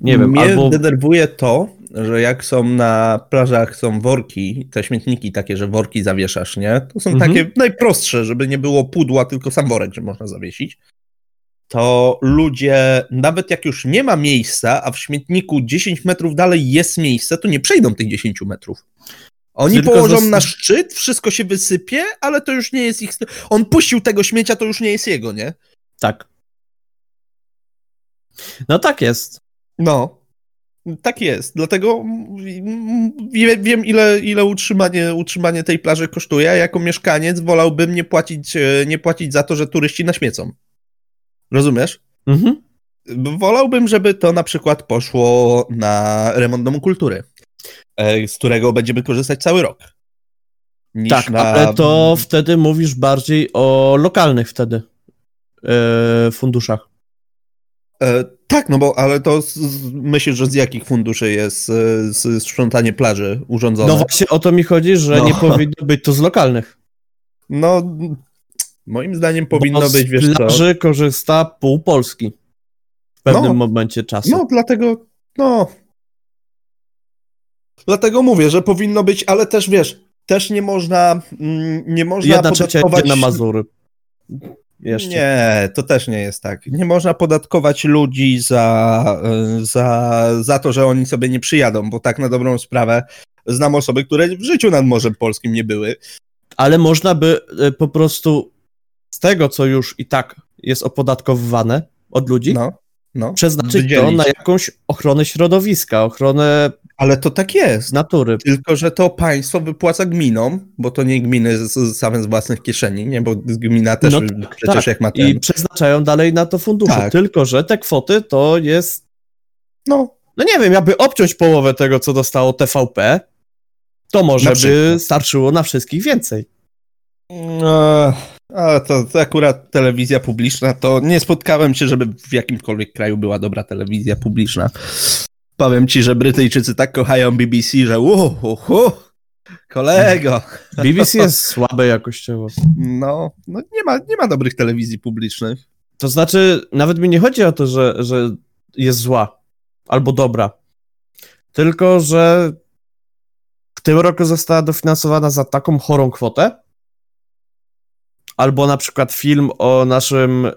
nie wiem, Mnie albo... denerwuje to, że jak są na plażach są worki, te śmietniki takie, że worki zawieszasz, nie? To są mhm. takie najprostsze, żeby nie było pudła, tylko sam worek, że można zawiesić to ludzie, nawet jak już nie ma miejsca, a w śmietniku 10 metrów dalej jest miejsce, to nie przejdą tych 10 metrów. Oni Tylko położą na szczyt, wszystko się wysypie, ale to już nie jest ich. On puścił tego śmiecia, to już nie jest jego, nie? Tak. No tak jest. No. Tak jest. Dlatego wiem, ile, ile utrzymanie, utrzymanie tej plaży kosztuje. Jako mieszkaniec wolałbym nie płacić, e, nie płacić za to, że turyści naśmiecą. Rozumiesz? Mhm. Wolałbym, żeby to na przykład poszło na remont domu kultury, e, z którego będziemy korzystać cały rok. tak, na... ale to wtedy mówisz bardziej o lokalnych wtedy yy, funduszach. E, tak, no bo ale to z, myślisz, że z jakich funduszy jest z, sprzątanie plaży urządzone? No właśnie o to mi chodzi, że no. nie powinno być to z lokalnych. No Moim zdaniem powinno Bo być, wiesz co? plaży korzysta pół Polski w pewnym No. momencie czasu. No, dlatego, no. Dlatego mówię, że powinno być, ale też wiesz, też nie można, mm, nie można Jedna podatkować... na Mazury. Jeszcze. Nie, to też nie jest tak. Nie można podatkować ludzi za, y, za, za to, że oni sobie nie przyjadą, bo tak na dobrą sprawę znam osoby, które w życiu nad Morzem Polskim nie były. Ale można by e, po prostu tego, co już i tak jest opodatkowywane od ludzi, No, no. przeznaczyć to wydzielić. na jakąś ochronę środowiska, ochronę Ale to tak jest. natury. Tylko, że to państwo wypłaca gminom, bo to nie gminy z, z, same z własnych kieszeni, nie? Bo gmina też No przecież tak, jak ma ten... I przeznaczają dalej na to fundusze. Tak. Tylko, że te kwoty to jest. No, No nie wiem, jakby obciąć połowę tego, co dostało TVP, to może by starczyło na wszystkich więcej. A to, to akurat telewizja publiczna, to nie spotkałem się, żeby w jakimkolwiek kraju była dobra telewizja publiczna. Powiem ci, że Brytyjczycy tak kochają BBC, że uh, uh, uh, kolego. BBC jest słabe jakościowo. No, no nie, ma, nie ma dobrych telewizji publicznych. To znaczy, nawet mi nie chodzi o to, że, że jest zła albo dobra. Tylko, że w tym roku została dofinansowana za taką chorą kwotę. Albo na przykład film o naszym e,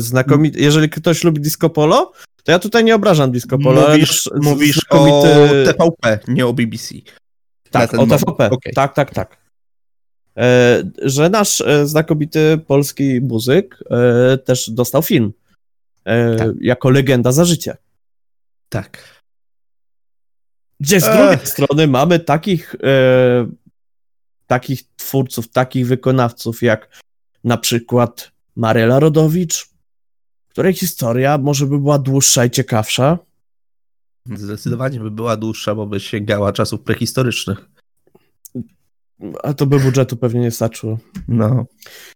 znakomitym. Jeżeli ktoś lubi disco polo, to ja tutaj nie obrażam disco polo. ale Mówisz, nasz mówisz znakomity- o TVP, nie o BBC. Tak, o. TVP. Okej. Tak, tak, tak. E, że nasz e, znakomity polski muzyk też dostał film. Tak. Jako legenda za życie. Tak. Gdzie z Ech. drugiej strony mamy takich, e, takich twórców, takich wykonawców jak na przykład Maryla Rodowicz, której historia może by była dłuższa i ciekawsza, Zdecydowanie by była dłuższa, bo by sięgała czasów prehistorycznych. a to by budżetu pewnie nie starczyło. No.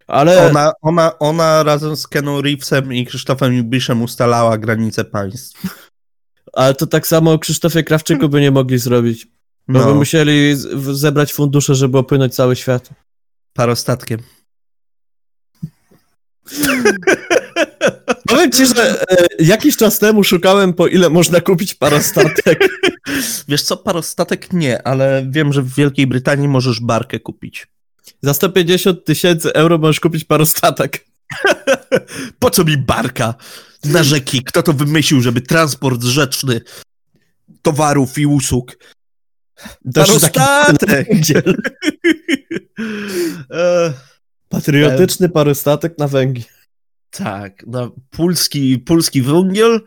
Ale Ona, ona, ona razem z Keanu Reevesem i Krzysztofem Jubiszem ustalała granice państw. Ale to tak samo o Krzysztofie Krawczyku by nie mogli zrobić. Bo by No, musieli z- w- zebrać fundusze, żeby opłynąć cały świat. parostatkiem. Powiem ci, że e, jakiś czas temu szukałem, po ile można kupić parostatek. Wiesz co, parostatek nie, ale wiem, że w Wielkiej Brytanii możesz barkę kupić. Za 150 tysięcy euro możesz kupić parostatek. Po co mi barka na rzeki? Kto to wymyślił, żeby transport rzeczny towarów i usług? Taki Parostatek! E, Patriotyczny parostatek na węgiel. tak, no, pulski, pulski węgiel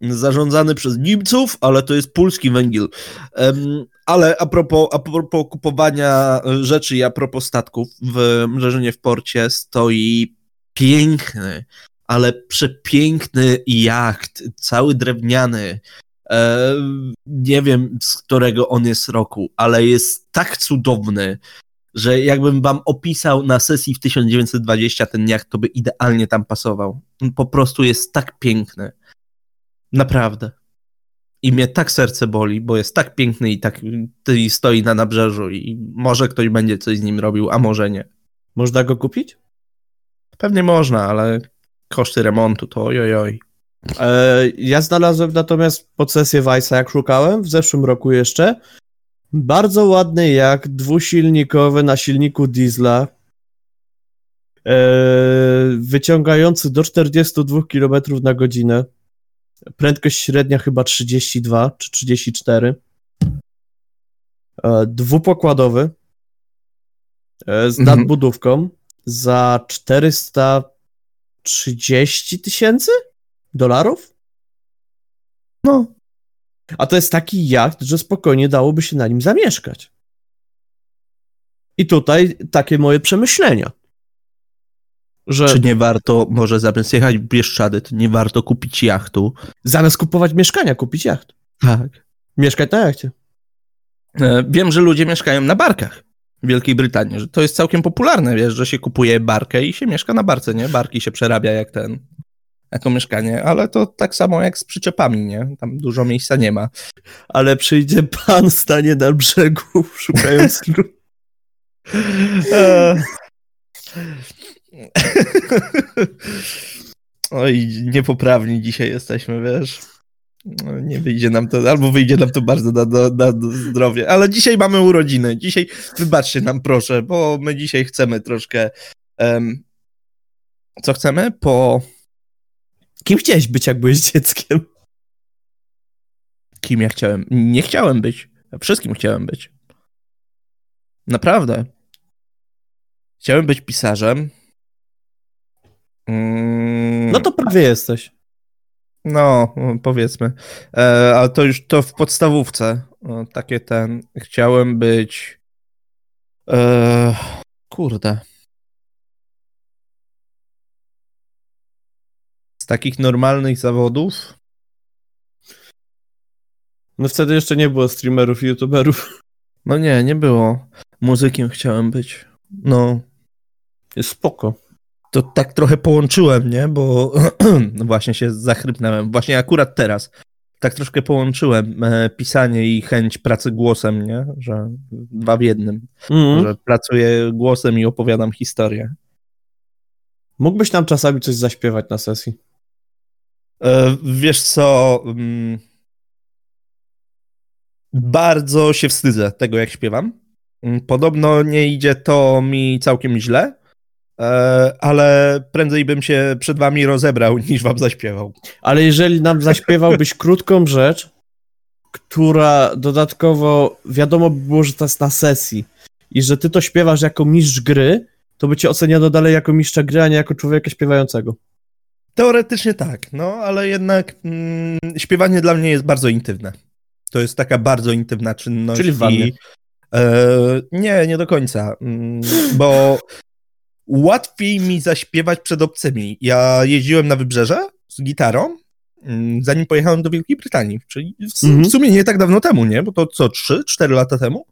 zarządzany przez Niemców, ale to jest pulski węgiel. Em, ale a propos, a propos kupowania rzeczy i a propos statków, w Mrzeżynie w porcie stoi piękny, ale przepiękny jacht, cały drewniany. E, nie wiem, z którego on jest roku, ale jest tak cudowny, że jakbym wam opisał na sesji w 1920 ten jacht, to by idealnie tam pasował. On po prostu jest tak piękny. Naprawdę. I mnie tak serce boli, bo jest tak piękny i tak i stoi na nabrzeżu i może ktoś będzie coś z nim robił, a może nie. Można go kupić? Pewnie można, ale koszty remontu to ojojoj. E, ja znalazłem natomiast pod sesję Weissa, jak szukałem, w zeszłym roku jeszcze, bardzo ładny jak dwusilnikowy na silniku diesla, e, wyciągający do 42 km na godzinę, prędkość średnia chyba 32 czy 34, e, dwupokładowy, e, z Mhm. nadbudówką za 430 tysięcy dolarów? No, A to jest taki jacht, że spokojnie dałoby się na nim zamieszkać. I tutaj takie moje przemyślenia. Że czy nie warto, może zamiast jechać w Bieszczady, to nie warto kupić jachtu? zamiast kupować mieszkania, kupić jacht. Tak. Mieszkać na jachcie. E, Wiem, że ludzie mieszkają na barkach w Wielkiej Brytanii, że to jest całkiem popularne, wiesz, że się kupuje barkę i się mieszka na barce, nie? Barki się przerabia jak ten, jako mieszkanie, ale to tak samo jak z przyczepami, nie? Tam dużo miejsca nie ma. Ale przyjdzie pan, stanie na brzegu, szukając E, Oj, niepoprawni dzisiaj jesteśmy, wiesz. No, nie wyjdzie nam to, albo wyjdzie nam to bardzo na, na, na zdrowie. Ale dzisiaj mamy urodziny. Dzisiaj wybaczcie nam proszę, bo my dzisiaj chcemy troszkę. Um, co chcemy? Po. Kim chciałeś być, jak byłeś dzieckiem? Kim ja chciałem? Nie chciałem być. Wszystkim chciałem być. Naprawdę. Chciałem być pisarzem. Mm. No to prawie jesteś. No, powiedzmy. E, ale to już to w podstawówce. O, takie ten. Chciałem być. E, kurde. Z takich normalnych zawodów. No wtedy jeszcze nie było streamerów i youtuberów. No nie, nie było. Muzykiem chciałem być. No. Jest spoko. To tak trochę połączyłem, nie? Bo no właśnie się zachrypnąłem. Właśnie akurat teraz. Tak troszkę połączyłem e, pisanie i chęć pracy głosem, nie? Że dwa w jednym. Mm. Że pracuję głosem i opowiadam historię. Mógłbyś nam czasami coś zaśpiewać na sesji? E, wiesz co? Mm, bardzo się wstydzę tego, jak śpiewam. Mm, podobno nie idzie to mi całkiem źle, e, ale prędzej bym się przed wami rozebrał, niż wam zaśpiewał. Ale jeżeli nam zaśpiewałbyś krótką rzecz, która dodatkowo wiadomo by było, że to jest na sesji i że ty to śpiewasz jako mistrz gry, to by cię oceniano dalej jako mistrza gry, a nie jako człowieka śpiewającego. Teoretycznie tak, no ale jednak mm, śpiewanie dla mnie jest bardzo intymne. To jest taka bardzo intymna czynność. Czyli w wannie. E, nie, nie do końca, mm, bo łatwiej mi zaśpiewać przed obcymi. Ja jeździłem na wybrzeże z gitarą, mm, zanim pojechałem do Wielkiej Brytanii, czyli w, mhm. w sumie nie tak dawno temu, nie? Bo to co, 3-4 lata temu?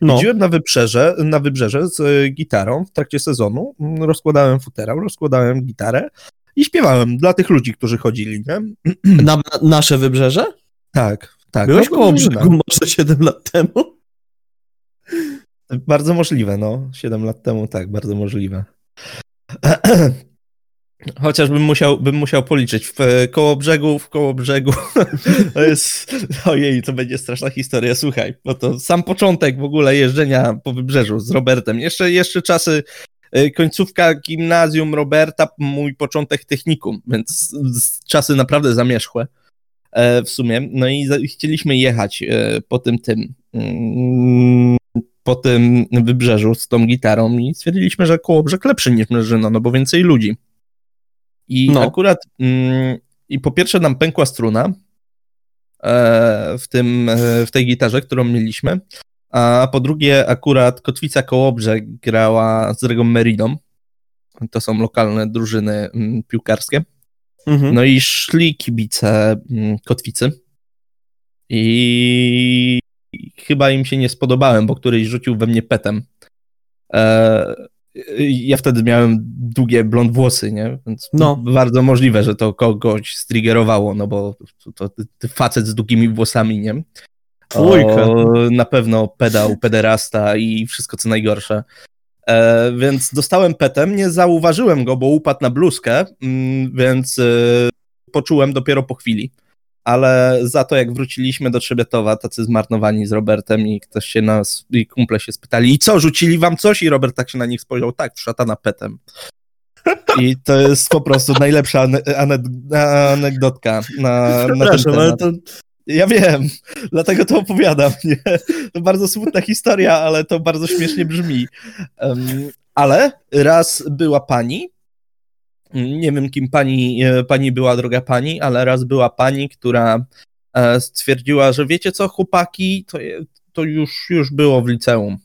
No. Jeździłem na wybrzeże, na wybrzeże z e, gitarą w trakcie sezonu, mm, rozkładałem futerał, rozkładałem gitarę i śpiewałem dla tych ludzi, którzy chodzili, nie? Na, na nasze wybrzeże? Tak, tak. Byłeś no, koło brzegu może 7 lat temu? Bardzo możliwe, no. 7 lat temu, tak, bardzo możliwe. Chociażbym musiał, bym musiał policzyć. W koło brzegu, w koło brzegu. To jest. Ojej, to będzie straszna historia. Słuchaj, no to sam początek w ogóle jeżdżenia po wybrzeżu z Robertem. Jeszcze, jeszcze czasy. E, końcówka gimnazjum Roberta, mój początek technikum, więc czasy naprawdę zamierzchłe. E, w sumie. No i chcieliśmy jechać e, po tym tym mm, po tym wybrzeżu z tą gitarą i stwierdziliśmy, że Kołobrzeg lepszy niż Mrzyno, no bo więcej ludzi. I no. akurat mm, i po pierwsze nam pękła struna w, tym, w tej gitarze, którą mieliśmy, a po drugie akurat Kotwica Kołobrzeg grała z Regą Meridą. To są lokalne drużyny mm, piłkarskie. Mhm. No i szli kibice mm, kotwicy. I chyba im się nie spodobałem, bo któryś rzucił we mnie petem. E, ja wtedy miałem długie blond włosy, nie? Więc no. bardzo możliwe, że to kogoś striggerowało, no bo to, to, to facet z długimi włosami, nie? O, na pewno pedał, pederasta i wszystko co najgorsze. E, więc dostałem petem, nie zauważyłem go, bo upadł na bluzkę, mm, więc e, poczułem dopiero po chwili. Ale za to, jak wróciliśmy do Trzebietowa, tacy zmarnowani z Robertem i ktoś się nas, i kumple się spytali, i co, rzucili wam coś? I Robert tak się na nich spojrzał, tak, szatana petem. I to jest po prostu najlepsza anegdotka na, na ten temat. To ja wiem, dlatego to opowiadam. Nie? To bardzo smutna historia, ale to bardzo śmiesznie brzmi. Um, ale raz była pani, nie wiem kim pani, e, pani była, droga pani, ale raz była pani, która e, stwierdziła, że wiecie co, chłopaki, to, to już, już było w liceum.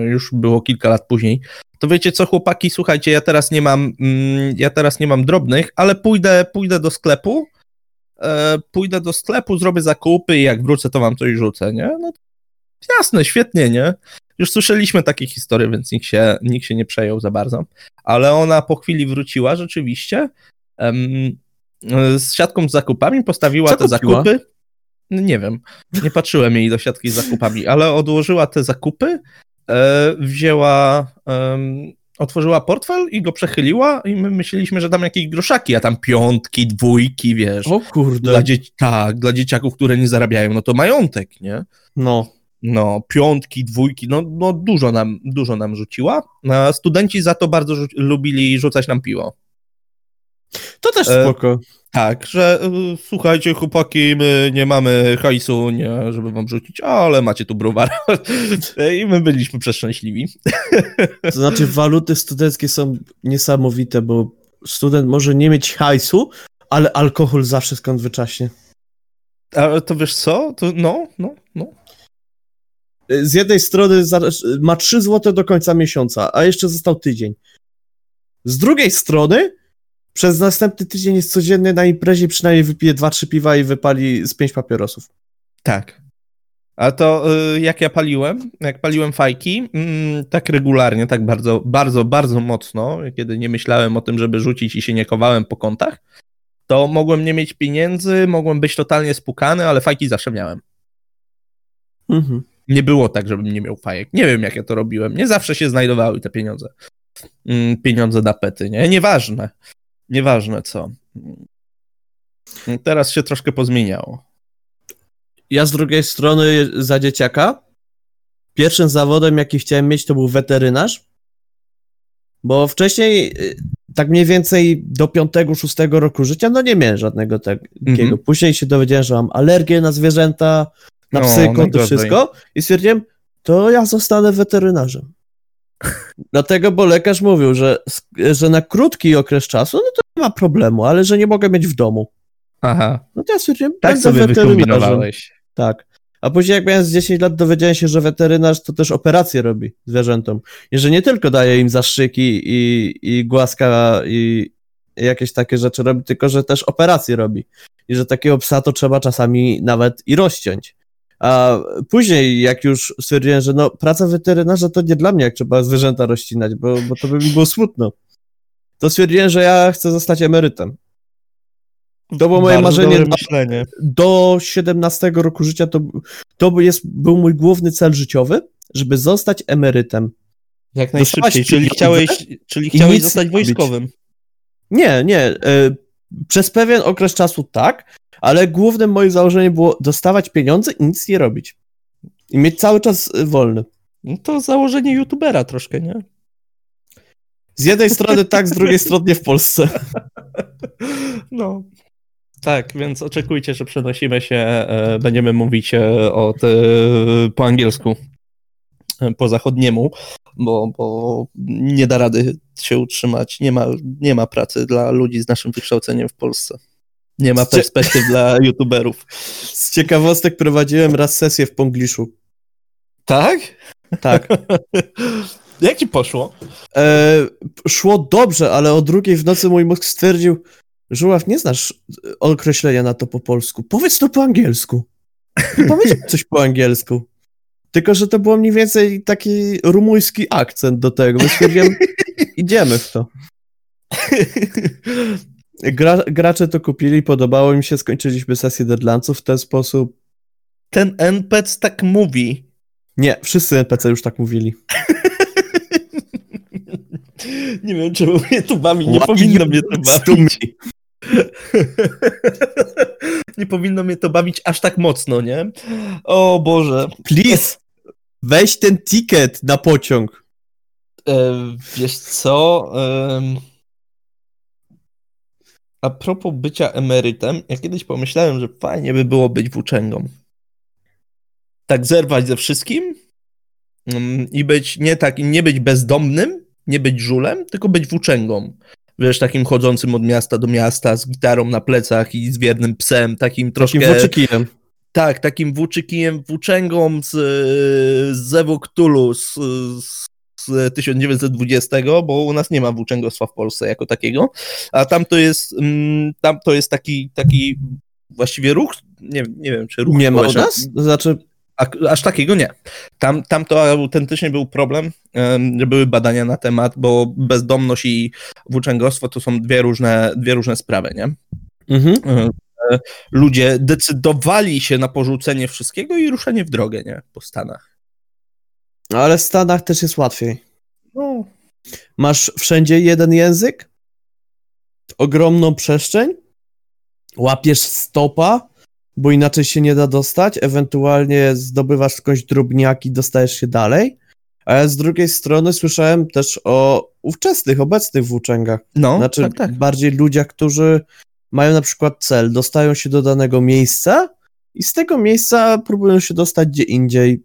Już było kilka lat później. To wiecie co, chłopaki, słuchajcie, ja teraz nie mam, mm, ja teraz nie mam drobnych, ale pójdę, pójdę do sklepu pójdę do sklepu, zrobię zakupy i jak wrócę, to wam coś rzucę, nie? No jasne, świetnie, nie? Już słyszeliśmy takie historie, więc nikt się, nikt się nie przejął za bardzo. Ale ona po chwili wróciła rzeczywiście z siatką z zakupami, postawiła Co te kupiła? zakupy. No, nie wiem, nie patrzyłem jej do siatki z zakupami, ale odłożyła te zakupy, e, wzięła otworzyła portfel i go przechyliła i my myśleliśmy, że tam jakieś groszaki, a tam piątki, dwójki, wiesz. O kurde. Dla dzieci, tak, dla dzieciaków, które nie zarabiają, no to majątek, nie? No. No, piątki, dwójki, no, no dużo, nam, dużo nam rzuciła. A studenci za to bardzo rzu- lubili rzucać nam piło. To też E, spoko. Tak, że y, słuchajcie, chłopaki, my nie mamy hajsu, nie, żeby wam rzucić, ale macie tu browara. I my byliśmy przeszczęśliwi. To znaczy waluty studenckie są niesamowite, bo student może nie mieć hajsu, ale alkohol zawsze skąd wyczaśnie. Ale to wiesz co? To, no, no, no. Z jednej strony ma 3 zł do końca miesiąca, a jeszcze został tydzień. Z drugiej strony przez następny tydzień jest codziennie na imprezie przynajmniej wypije 2-3 piwa i wypali z 5 papierosów. Tak. A to y, jak ja paliłem, jak paliłem fajki, mm, tak regularnie, tak bardzo, bardzo, bardzo mocno, kiedy nie myślałem o tym, żeby rzucić i się nie chowałem po kątach, to mogłem nie mieć pieniędzy, mogłem być totalnie spukany, ale fajki zawsze miałem. Mhm. Nie było tak, żebym nie miał fajek. Nie wiem, jak ja to robiłem. Nie zawsze się znajdowały te pieniądze. Mm, Pieniądze na pety, nie? Nieważne. Nieważne co. Teraz się troszkę pozmieniało. Ja z drugiej strony za dzieciaka pierwszym zawodem, jaki chciałem mieć, to był weterynarz. Bo wcześniej, y, tak mniej więcej do 5-6 roku życia, no nie miałem żadnego takiego. Mhm. Później się dowiedziałem, że mam alergię na zwierzęta, na psy, koty, najgorzej. wszystko. I stwierdziłem, to ja zostanę weterynarzem. Dlatego, bo lekarz mówił, że, że na krótki okres czasu, no to nie ma problemu, ale że nie mogę mieć w domu. Aha. No to ja stwierdziłem, Tak sobie wykombinowałeś. Tak. A później jak miałem z 10 lat dowiedziałem się, że weterynarz to też operacje robi zwierzętom. I że nie tylko daje im zastrzyki i, i głaska i jakieś takie rzeczy robi, tylko że też operacje robi. I że takiego psa to trzeba czasami nawet i rozciąć. A później jak już stwierdziłem, że no praca weterynarza to nie dla mnie, jak trzeba zwierzęta rozcinać, bo, bo to by mi było smutno. To stwierdziłem, że ja chcę zostać emerytem. To było moje Bardzo marzenie do, myślenie. do 17 roku życia to, to jest, był mój główny cel życiowy, żeby zostać emerytem. Jak najszybciej, czyli chciałeś, czyli chciałeś zostać wojskowym. Nie, nie. e, Przez pewien okres czasu tak, ale głównym moim założeniem było dostawać pieniądze i nic nie robić. I mieć cały czas e, wolny. No to założenie youtubera troszkę, nie? Z jednej strony tak, z drugiej strony nie w Polsce. No. Tak, więc oczekujcie, że przenosimy się, e, będziemy mówić e, o te, po angielsku, e, po zachodniemu, bo, bo nie da rady się utrzymać. Nie ma, nie ma pracy dla ludzi z naszym wykształceniem w Polsce. Nie ma Cie- perspektyw dla youtuberów. Z ciekawostek prowadziłem raz sesję w Pongliszu. Tak? Tak. Jak ci poszło? E, szło dobrze, ale o drugiej w nocy mój mózg stwierdził, Żuław, nie znasz określenia na to po polsku. Powiedz to po angielsku. I powiedziałem coś po angielsku. Tylko, że to było mniej więcej taki rumuński akcent do tego. Więc stwierdziłem, idziemy w to. Gra, gracze to kupili, podobało im się, skończyliśmy sesję Deadlandsów w ten sposób. Ten NPC tak mówi. Nie, wszyscy NPC już tak mówili. Nie wiem, czemu mnie to bawi. Nie Why powinno mnie to bawić. Nie powinno mnie to bawić aż tak mocno, nie? O Boże. Please, weź ten ticket na pociąg. E, wiesz co? Em, a propos bycia emerytem, ja kiedyś pomyślałem, że fajnie by było być włóczęgą. Tak zerwać ze wszystkim mm, i być nie tak, nie być bezdomnym, nie być żulem, tylko być włóczęgą. Wiesz, takim chodzącym od miasta do miasta z gitarą na plecach i z wiernym psem, takim troszkę... Takim włóczykijem. Tak, takim włóczykijem, włóczęgą z, z Zewu Cthulhu z, z 1920, bo u nas nie ma włóczęgostwa w Polsce jako takiego, a tam to jest, mm, tam to jest taki, taki właściwie ruch, nie, nie wiem czy ruch Nie ma u nas? Znaczy, a, aż takiego nie. Tam, tam to autentycznie był problem, em, że były badania na temat, bo bezdomność i włóczęgostwo to są dwie różne, dwie różne sprawy, nie? mhm. E, ludzie decydowali się na porzucenie wszystkiego i ruszenie w drogę, nie? Po Stanach. Ale w Stanach też jest łatwiej. No, masz wszędzie jeden język, ogromną przestrzeń, łapiesz stopa, bo inaczej się nie da dostać, ewentualnie zdobywasz skądś drobniaki, dostajesz się dalej. A z drugiej strony słyszałem też o ówczesnych, obecnych włóczęgach. No, Znaczy tak, tak. bardziej ludziach, którzy mają na przykład cel, dostają się do danego miejsca i z tego miejsca próbują się dostać gdzie indziej.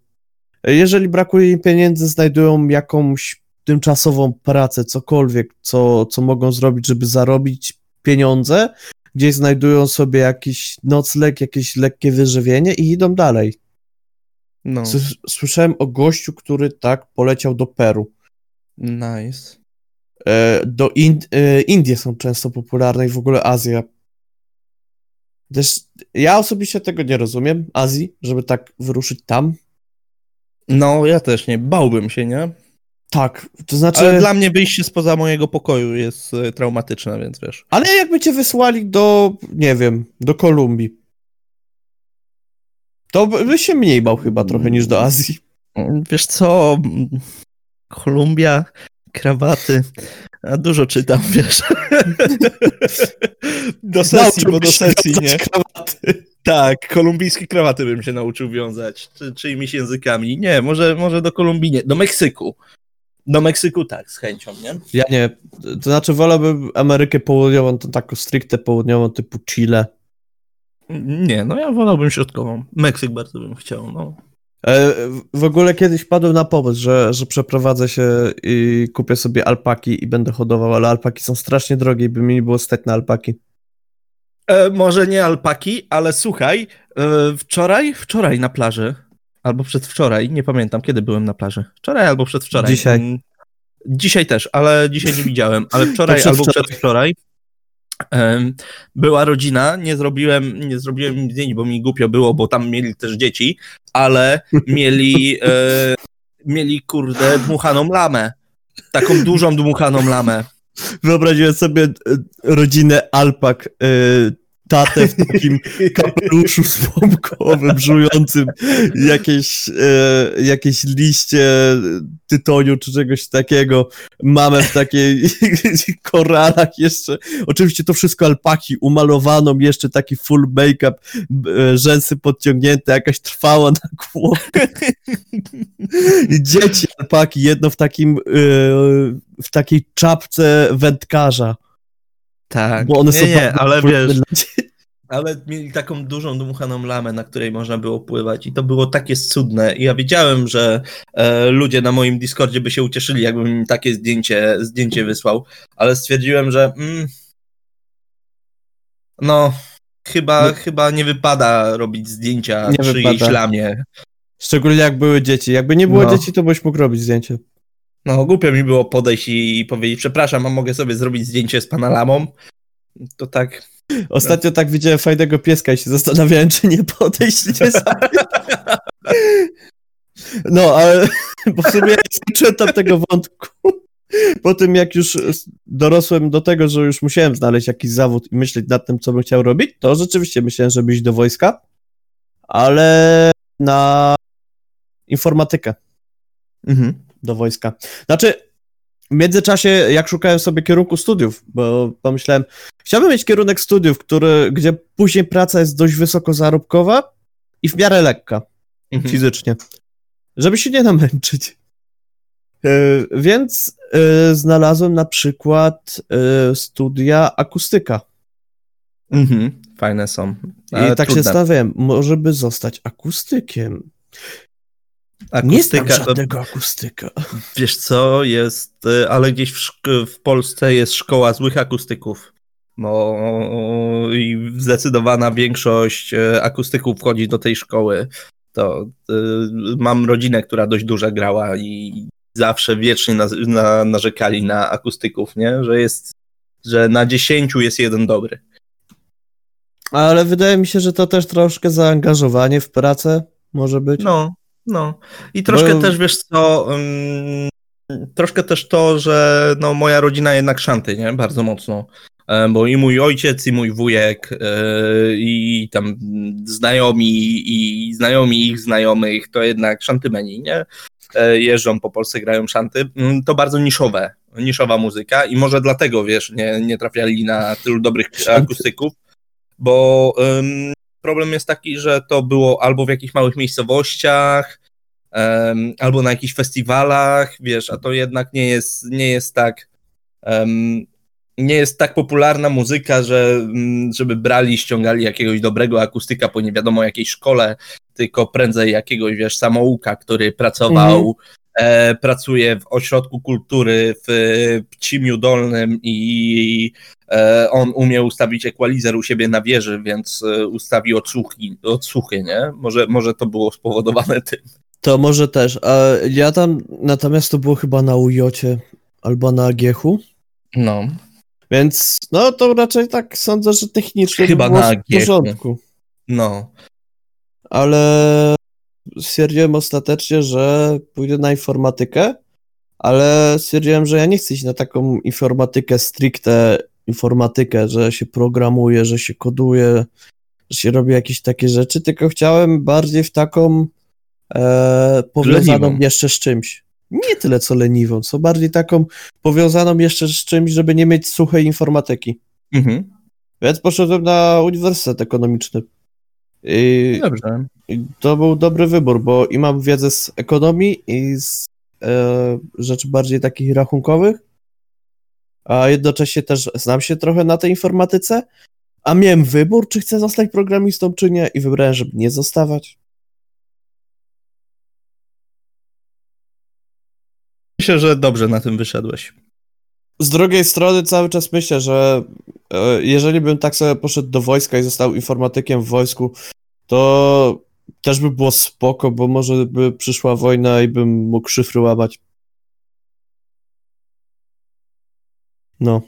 Jeżeli brakuje im pieniędzy, znajdują jakąś tymczasową pracę, cokolwiek, co, co mogą zrobić, żeby zarobić pieniądze, gdzieś znajdują sobie jakiś nocleg, jakieś lekkie wyżywienie i idą dalej. No, Słyszałem o gościu, który tak poleciał do Peru. nice. E, do Ind- e, Indie są często popularne i w ogóle Azja. Też ja osobiście tego nie rozumiem, Azji, żeby tak wyruszyć tam. No, ja też nie, bałbym się, nie? Tak, to znaczy, Ale ale, dla mnie wyjście spoza mojego pokoju jest e, traumatyczne, więc wiesz. jakby cię wysłali do, nie wiem, do Kolumbii, to by by się mniej bał chyba trochę niż do Azji. Wiesz co, mm, Kolumbia, krawaty, dużo czytam, wiesz. Do sesji, bo do sesji, nie? krawaty. Tak, kolumbijskie krawaty bym się nauczył wiązać, czy, czyimiś językami. Nie, może, może do Kolumbii nie, do Meksyku. Do Meksyku tak, z chęcią, nie? Ja nie, to znaczy wolałbym Amerykę Południową, to taką stricte południową typu Chile. Nie, no ja wolałbym środkową. Meksyk bardzo bym chciał, no. E, W ogóle kiedyś padłem na pomysł, że, że przeprowadzę się i kupię sobie alpaki i będę hodował, ale alpaki są strasznie drogie i by mi nie było stać na alpaki. E, może nie alpaki, ale słuchaj, e, wczoraj, wczoraj na plaży, albo przedwczoraj, nie pamiętam kiedy byłem na plaży. Wczoraj albo przedwczoraj. Dzisiaj. Mm, Dzisiaj też, ale dzisiaj nie widziałem, ale wczoraj albo przedwczoraj. Była rodzina, nie zrobiłem, nie zrobiłem im zdjęć, bo mi głupio było, bo tam mieli też dzieci, ale mieli, e, mieli kurde dmuchaną lamę. Taką dużą dmuchaną lamę. Wyobraziłem sobie e, rodzinę alpak, e, tatę w takim kapeluszu słomkowym, żującym jakieś, e, jakieś liście tytoniu czy czegoś takiego, mamę w takiej koralach jeszcze, oczywiście to wszystko alpaki, umalowaną jeszcze taki full make-up, e, rzęsy podciągnięte, jakaś trwała na głowie. I dzieci alpaki, jedno w takim, e, w takiej czapce wędkarza. Tak. Bo one nie, są nie, ale wiesz, ale mieli taką dużą dmuchaną lamę, na której można było pływać i to było takie cudne. I ja wiedziałem, że e, ludzie na moim Discordzie by się ucieszyli, jakbym im takie zdjęcie, zdjęcie wysłał, ale stwierdziłem, że mm, no, chyba, No. chyba nie wypada robić zdjęcia Nie przy jej wypada. ślamie. Szczególnie jak były dzieci. Jakby nie było No. dzieci, to byś mógł robić zdjęcie. No, głupio mi było podejść i, powiedzieć, przepraszam, a mogę sobie zrobić zdjęcie z pana lamą? To tak, Ostatnio tak widziałem fajnego pieska i się zastanawiałem, czy nie podejść nie. No, ale bo w sumie ja nie tego wątku. Po tym, jak już dorosłem do tego, że już musiałem znaleźć jakiś zawód i myśleć nad tym, co bym chciał robić, to rzeczywiście myślałem, żeby iść do wojska, ale na informatykę. mhm. Do wojska. Znaczy, w międzyczasie, jak szukałem sobie kierunku studiów, bo pomyślałem, chciałbym mieć kierunek studiów, który, gdzie później praca jest dość wysoko zarobkowa i w miarę lekka Mhm. fizycznie, żeby się nie namęczyć. E, Więc e, znalazłem na przykład e, studia akustyka. Mhm. Fajne są. I tak się trudne. zastanawiałem, może by zostać akustykiem. Nie znam Akustyka, to, żadnego akustyka. wiesz co, jest, y, ale gdzieś w, w Polsce jest szkoła złych akustyków. Bo i zdecydowana większość y, akustyków wchodzi do tej szkoły. To y, mam rodzinę, która dość duża grała i zawsze wiecznie na, na, narzekali na akustyków, nie? Że jest, że na dziesięciu jest jeden dobry. Ale wydaje mi się, że to też troszkę zaangażowanie w pracę może być. No, no. I troszkę Bo- też wiesz co, ym, troszkę też to, że no, moja rodzina jednak szanty, nie? Bardzo mocno. E, Bo i mój ojciec, i mój wujek, e, i tam znajomi, i znajomi ich znajomych, to jednak szantymeni, nie? E, Jeżdżą po Polsce, grają szanty. Mm, To bardzo niszowe niszowa muzyka i może dlatego, wiesz, nie, nie trafiali na tylu dobrych akustyków, bo problem jest taki, że to było albo w jakichś małych miejscowościach, ym, albo na jakichś festiwalach, wiesz, a to jednak nie jest, nie jest tak ym, nie jest tak popularna muzyka, że, żeby brali, ściągali jakiegoś dobrego akustyka po nie wiadomo jakiej szkole, tylko prędzej jakiegoś, wiesz, samouka, który pracował, mm e, pracuje w ośrodku kultury w Pcimiu Dolnym i e, on umiał ustawić equalizer u siebie na wieży, więc e, ustawił odsłuchi, odsłuchy, nie? Może, może to było spowodowane tym. To może też. A ja tam, natomiast to było chyba na Ujocie albo na Giechu. No. Więc no to raczej tak sądzę, że technicznie Chyba to było na w porządku. No. Ale stwierdziłem ostatecznie, że pójdę na informatykę, ale stwierdziłem, że ja nie chcę iść na taką informatykę stricte informatykę, że się programuje, że się koduje, że się robi jakieś takie rzeczy, tylko chciałem bardziej w taką e, powiązaną jeszcze z czymś. Nie tyle co leniwą, co bardziej taką powiązaną jeszcze z czymś, żeby nie mieć suchej informatyki. Mhm. Więc poszedłem na Uniwersytet Ekonomiczny. I, Dobrze. To był dobry wybór, bo i mam wiedzę z ekonomii i z e, rzeczy bardziej takich rachunkowych, a jednocześnie też znam się trochę na tej informatyce, a miałem wybór, czy chcę zostać programistą, czy nie i wybrałem, żeby nie zostawać. Myślę, że dobrze na tym wyszedłeś. Z drugiej strony cały czas myślę, że e, jeżeli bym tak sobie poszedł do wojska i został informatykiem w wojsku, to też by było spoko, bo może by przyszła wojna i bym mógł szyfry łamać. No.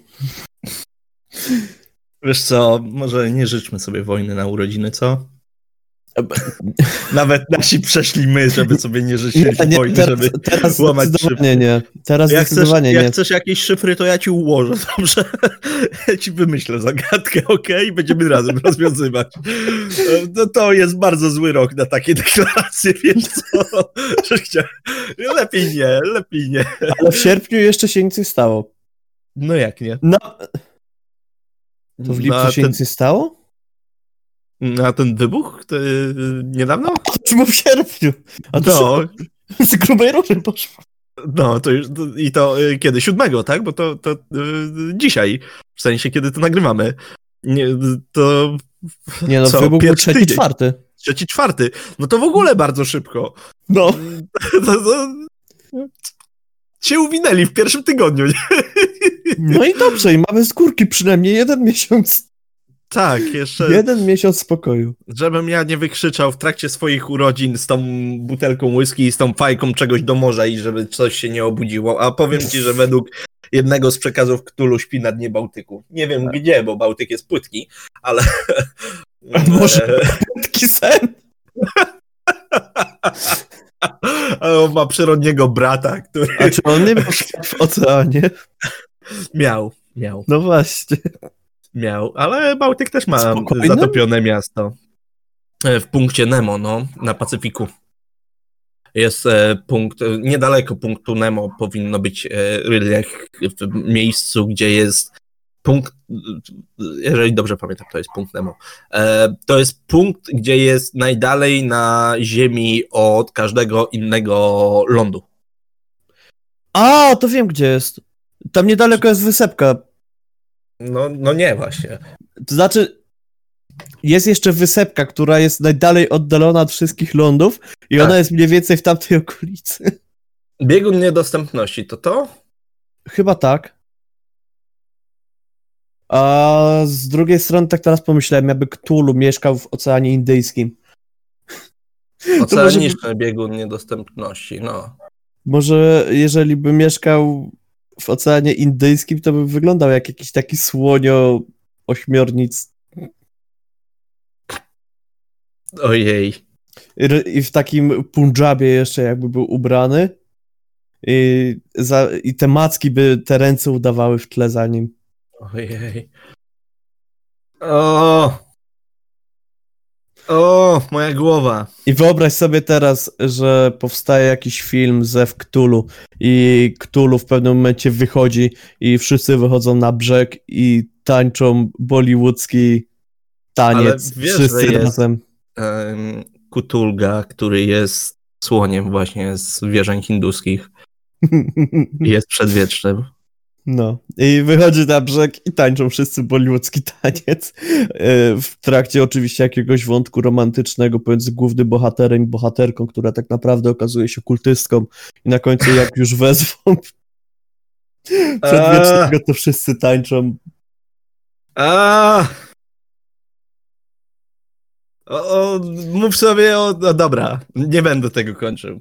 Wiesz co, może nie życzmy sobie wojny na urodziny, co? Nawet nasi przeszli my, żeby sobie nie życzyć nie, nie, wojny, teraz, żeby teraz łamać nie. Teraz jak zdecydowanie chcesz, nie. Jak chcesz jakieś szyfry, to ja ci ułożę, dobrze? Ja ci wymyślę zagadkę, ok? I będziemy razem rozwiązywać. No to jest bardzo zły rok na takie deklaracje, wiesz co? Lepiej nie, lepiej nie. Ale w sierpniu jeszcze się nic nie stało. No jak nie? No. To w lipcu no, się ten... nic nie stało? Na ten wybuch? To, y, niedawno? Czemu w sierpniu? A to no. z grubej rury poszło. No, to już, to, i to y, kiedy? Siódmego, tak? Bo to, to y, dzisiaj, w sensie, kiedy to nagrywamy. Nie, to... Nie no, co? wybuch był trzeci, tydzień. czwarty. Trzeci, czwarty. No to w ogóle bardzo szybko. No. To, to, się uwinęli w pierwszym tygodniu. Nie? No i dobrze, i mamy skórki przynajmniej jeden miesiąc. Tak, jeszcze. Jeden miesiąc spokoju. Żebym ja nie wykrzyczał w trakcie swoich urodzin z tą butelką whisky i z tą fajką czegoś do morza i żeby coś się nie obudziło. A powiem ci, że według jednego z przekazów Ktulu śpi na dnie Bałtyku. Nie wiem tak. gdzie, bo Bałtyk jest płytki, ale. A może płytki sen? Ale on ma przyrodniego brata, który. A czy on nie miał w oceanie? Miał, miał. No właśnie miał, ale Bałtyk też ma zatopione miasto. E, w punkcie Nemo, no, na Pacyfiku. Jest e, punkt, e, niedaleko punktu Nemo powinno być w miejscu, gdzie jest punkt, jeżeli dobrze pamiętam, to jest punkt Nemo. To jest punkt, gdzie jest najdalej na Ziemi od każdego innego lądu. A, to wiem, gdzie jest. Tam niedaleko jest wysepka no, no nie, właśnie. To znaczy, jest jeszcze wysepka, która jest najdalej oddalona od wszystkich lądów i tak. ona jest mniej więcej w tamtej okolicy. Biegun niedostępności, to to? Chyba tak. A z drugiej strony, tak teraz pomyślałem, jakby Cthulhu mieszkał w Oceanie Indyjskim. Oceaniczny może... biegun niedostępności, no. Może jeżeli by mieszkał w Oceanie Indyjskim, to by wyglądał jak jakiś taki słonio ośmiornic. Ojej. I w takim Punjabie jeszcze jakby był ubrany. I, za, I te macki by te ręce udawały w tle za nim. Ojej. O! O, moja głowa. I wyobraź sobie teraz, że powstaje jakiś film ze Cthulhu i Cthulhu w pewnym momencie wychodzi i wszyscy wychodzą na brzeg i tańczą bollywoodzki taniec. wiesz, wszyscy jest- razem. Em, Kutulga, który jest słoniem właśnie z wierzeń hinduskich jest przedwiecznym. No. I wychodzi na brzeg i tańczą wszyscy bollywoodzki taniec. e, W trakcie oczywiście jakiegoś wątku romantycznego pomiędzy głównym bohaterem i bohaterką, która tak naprawdę okazuje się kultystką. I na końcu jak już wezwą przedwiecznego, to wszyscy tańczą. A! O, o, mów sobie o... No dobra, nie będę tego kończył.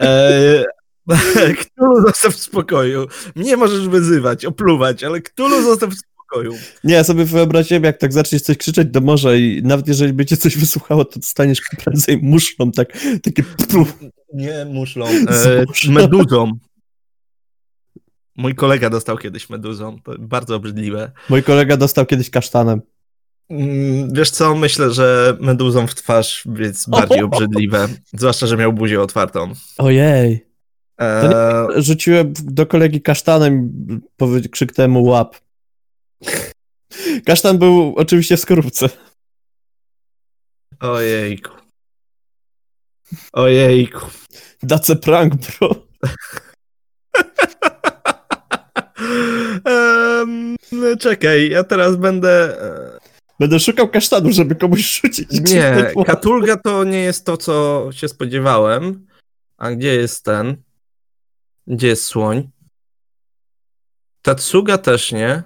E, Ktulu zostaw w spokoju. Mnie możesz wyzywać, opluwać, ale Ktulu zostaw w spokoju. Nie, ja sobie wyobraziłem, jak tak zaczniesz coś krzyczeć do morza i nawet jeżeli będzie coś wysłuchało, to staniesz prędzej muszlą, tak, takie puf. Nie muszlą. E, meduzą. Mój kolega dostał kiedyś meduzą. To bardzo obrzydliwe. Mój kolega dostał kiedyś kasztanem. Mm, Wiesz co, myślę, że meduzą w twarz jest bardziej obrzydliwe. Zwłaszcza, że miał buzię otwartą. Ojej. E, Rzuciłem do kolegi kasztanem i powie- krzyknąłem mu łap. Kasztan był oczywiście w skorupce. Ojejku. Ojejku. That's a prank, bro. Em, no czekaj, ja teraz będę. e, Będę szukał kasztanu, żeby komuś rzucić. Nie. Katulga to nie jest to, co się spodziewałem. A gdzie jest ten? Gdzie jest słoń? Tatsuga też nie.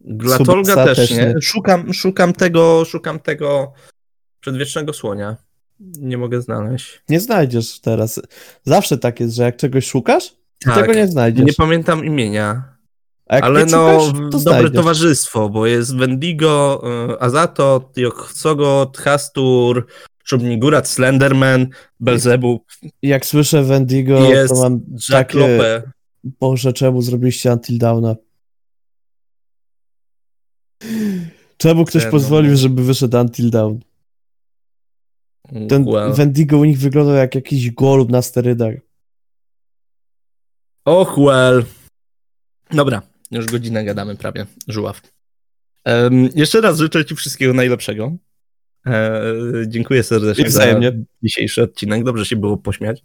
Glatolga też, też nie. nie. Szukam, szukam tego, szukam tego przedwiecznego słonia. Nie mogę znaleźć. Nie znajdziesz teraz. Zawsze tak jest, że jak czegoś szukasz, Tak, tego nie znajdziesz. nie pamiętam imienia. Ale no, szukasz, to dobre znajdziesz. towarzystwo, bo jest Wendigo, y, Azato, Joksogo, Tchastur, Czubnigurat, Slenderman, Belzebub, Jak słyszę Wendigo, Jest to mam Jack takie... Lope. Boże, czemu zrobiliście Until Dawna? Czemu ktoś Ten, pozwolił, no. żeby wyszedł Until Dawn? Ten Well. Wendigo u nich wyglądał jak jakiś golub na sterydach. Och, well. Dobra, już godzinę gadamy prawie, żuław. Em, jeszcze raz życzę Ci wszystkiego najlepszego. E, dziękuję serdecznie I wzajemnie. za dzisiejszy odcinek. Dobrze się było pośmiać.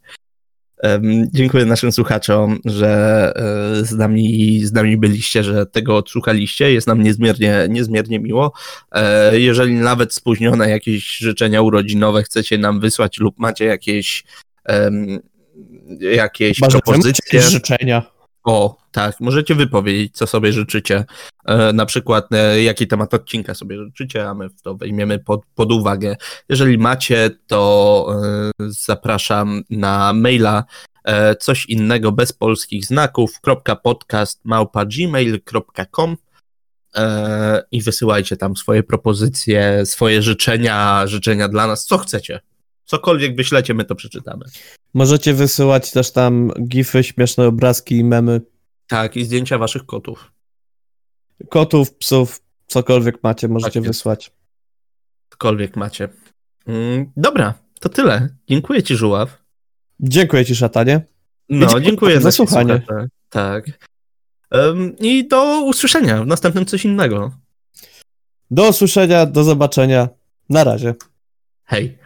Dziękuję naszym słuchaczom, że e, z nami, z nami byliście, że tego odsłuchaliście. Jest nam niezmiernie, niezmiernie miło. E, jeżeli nawet spóźnione jakieś życzenia urodzinowe chcecie nam wysłać lub macie jakieś, jakieś propozycje. jakieś życzenia. O, tak, możecie wypowiedzieć, co sobie życzycie. E, na przykład, e, jaki temat odcinka sobie życzycie, a my to weźmiemy pod, pod uwagę. Jeżeli macie, to e, zapraszam na maila e, coś innego bez polskich znaków, podcast e, i wysyłajcie tam swoje propozycje, swoje życzenia, życzenia dla nas, co chcecie. Cokolwiek wyślecie, my to przeczytamy. Możecie wysyłać też tam gify, śmieszne obrazki i memy. Tak, i zdjęcia waszych kotów. Kotów, psów, cokolwiek macie, możecie Tak wysłać. cokolwiek macie. Mm, dobra, to tyle. Dziękuję ci, Żuław. Dziękuję ci, szatanie. No, dziękuję dziękuję za słuchanie. Tak. Em, I do usłyszenia w następnym coś innego. Do usłyszenia, do zobaczenia. Na razie. Hej.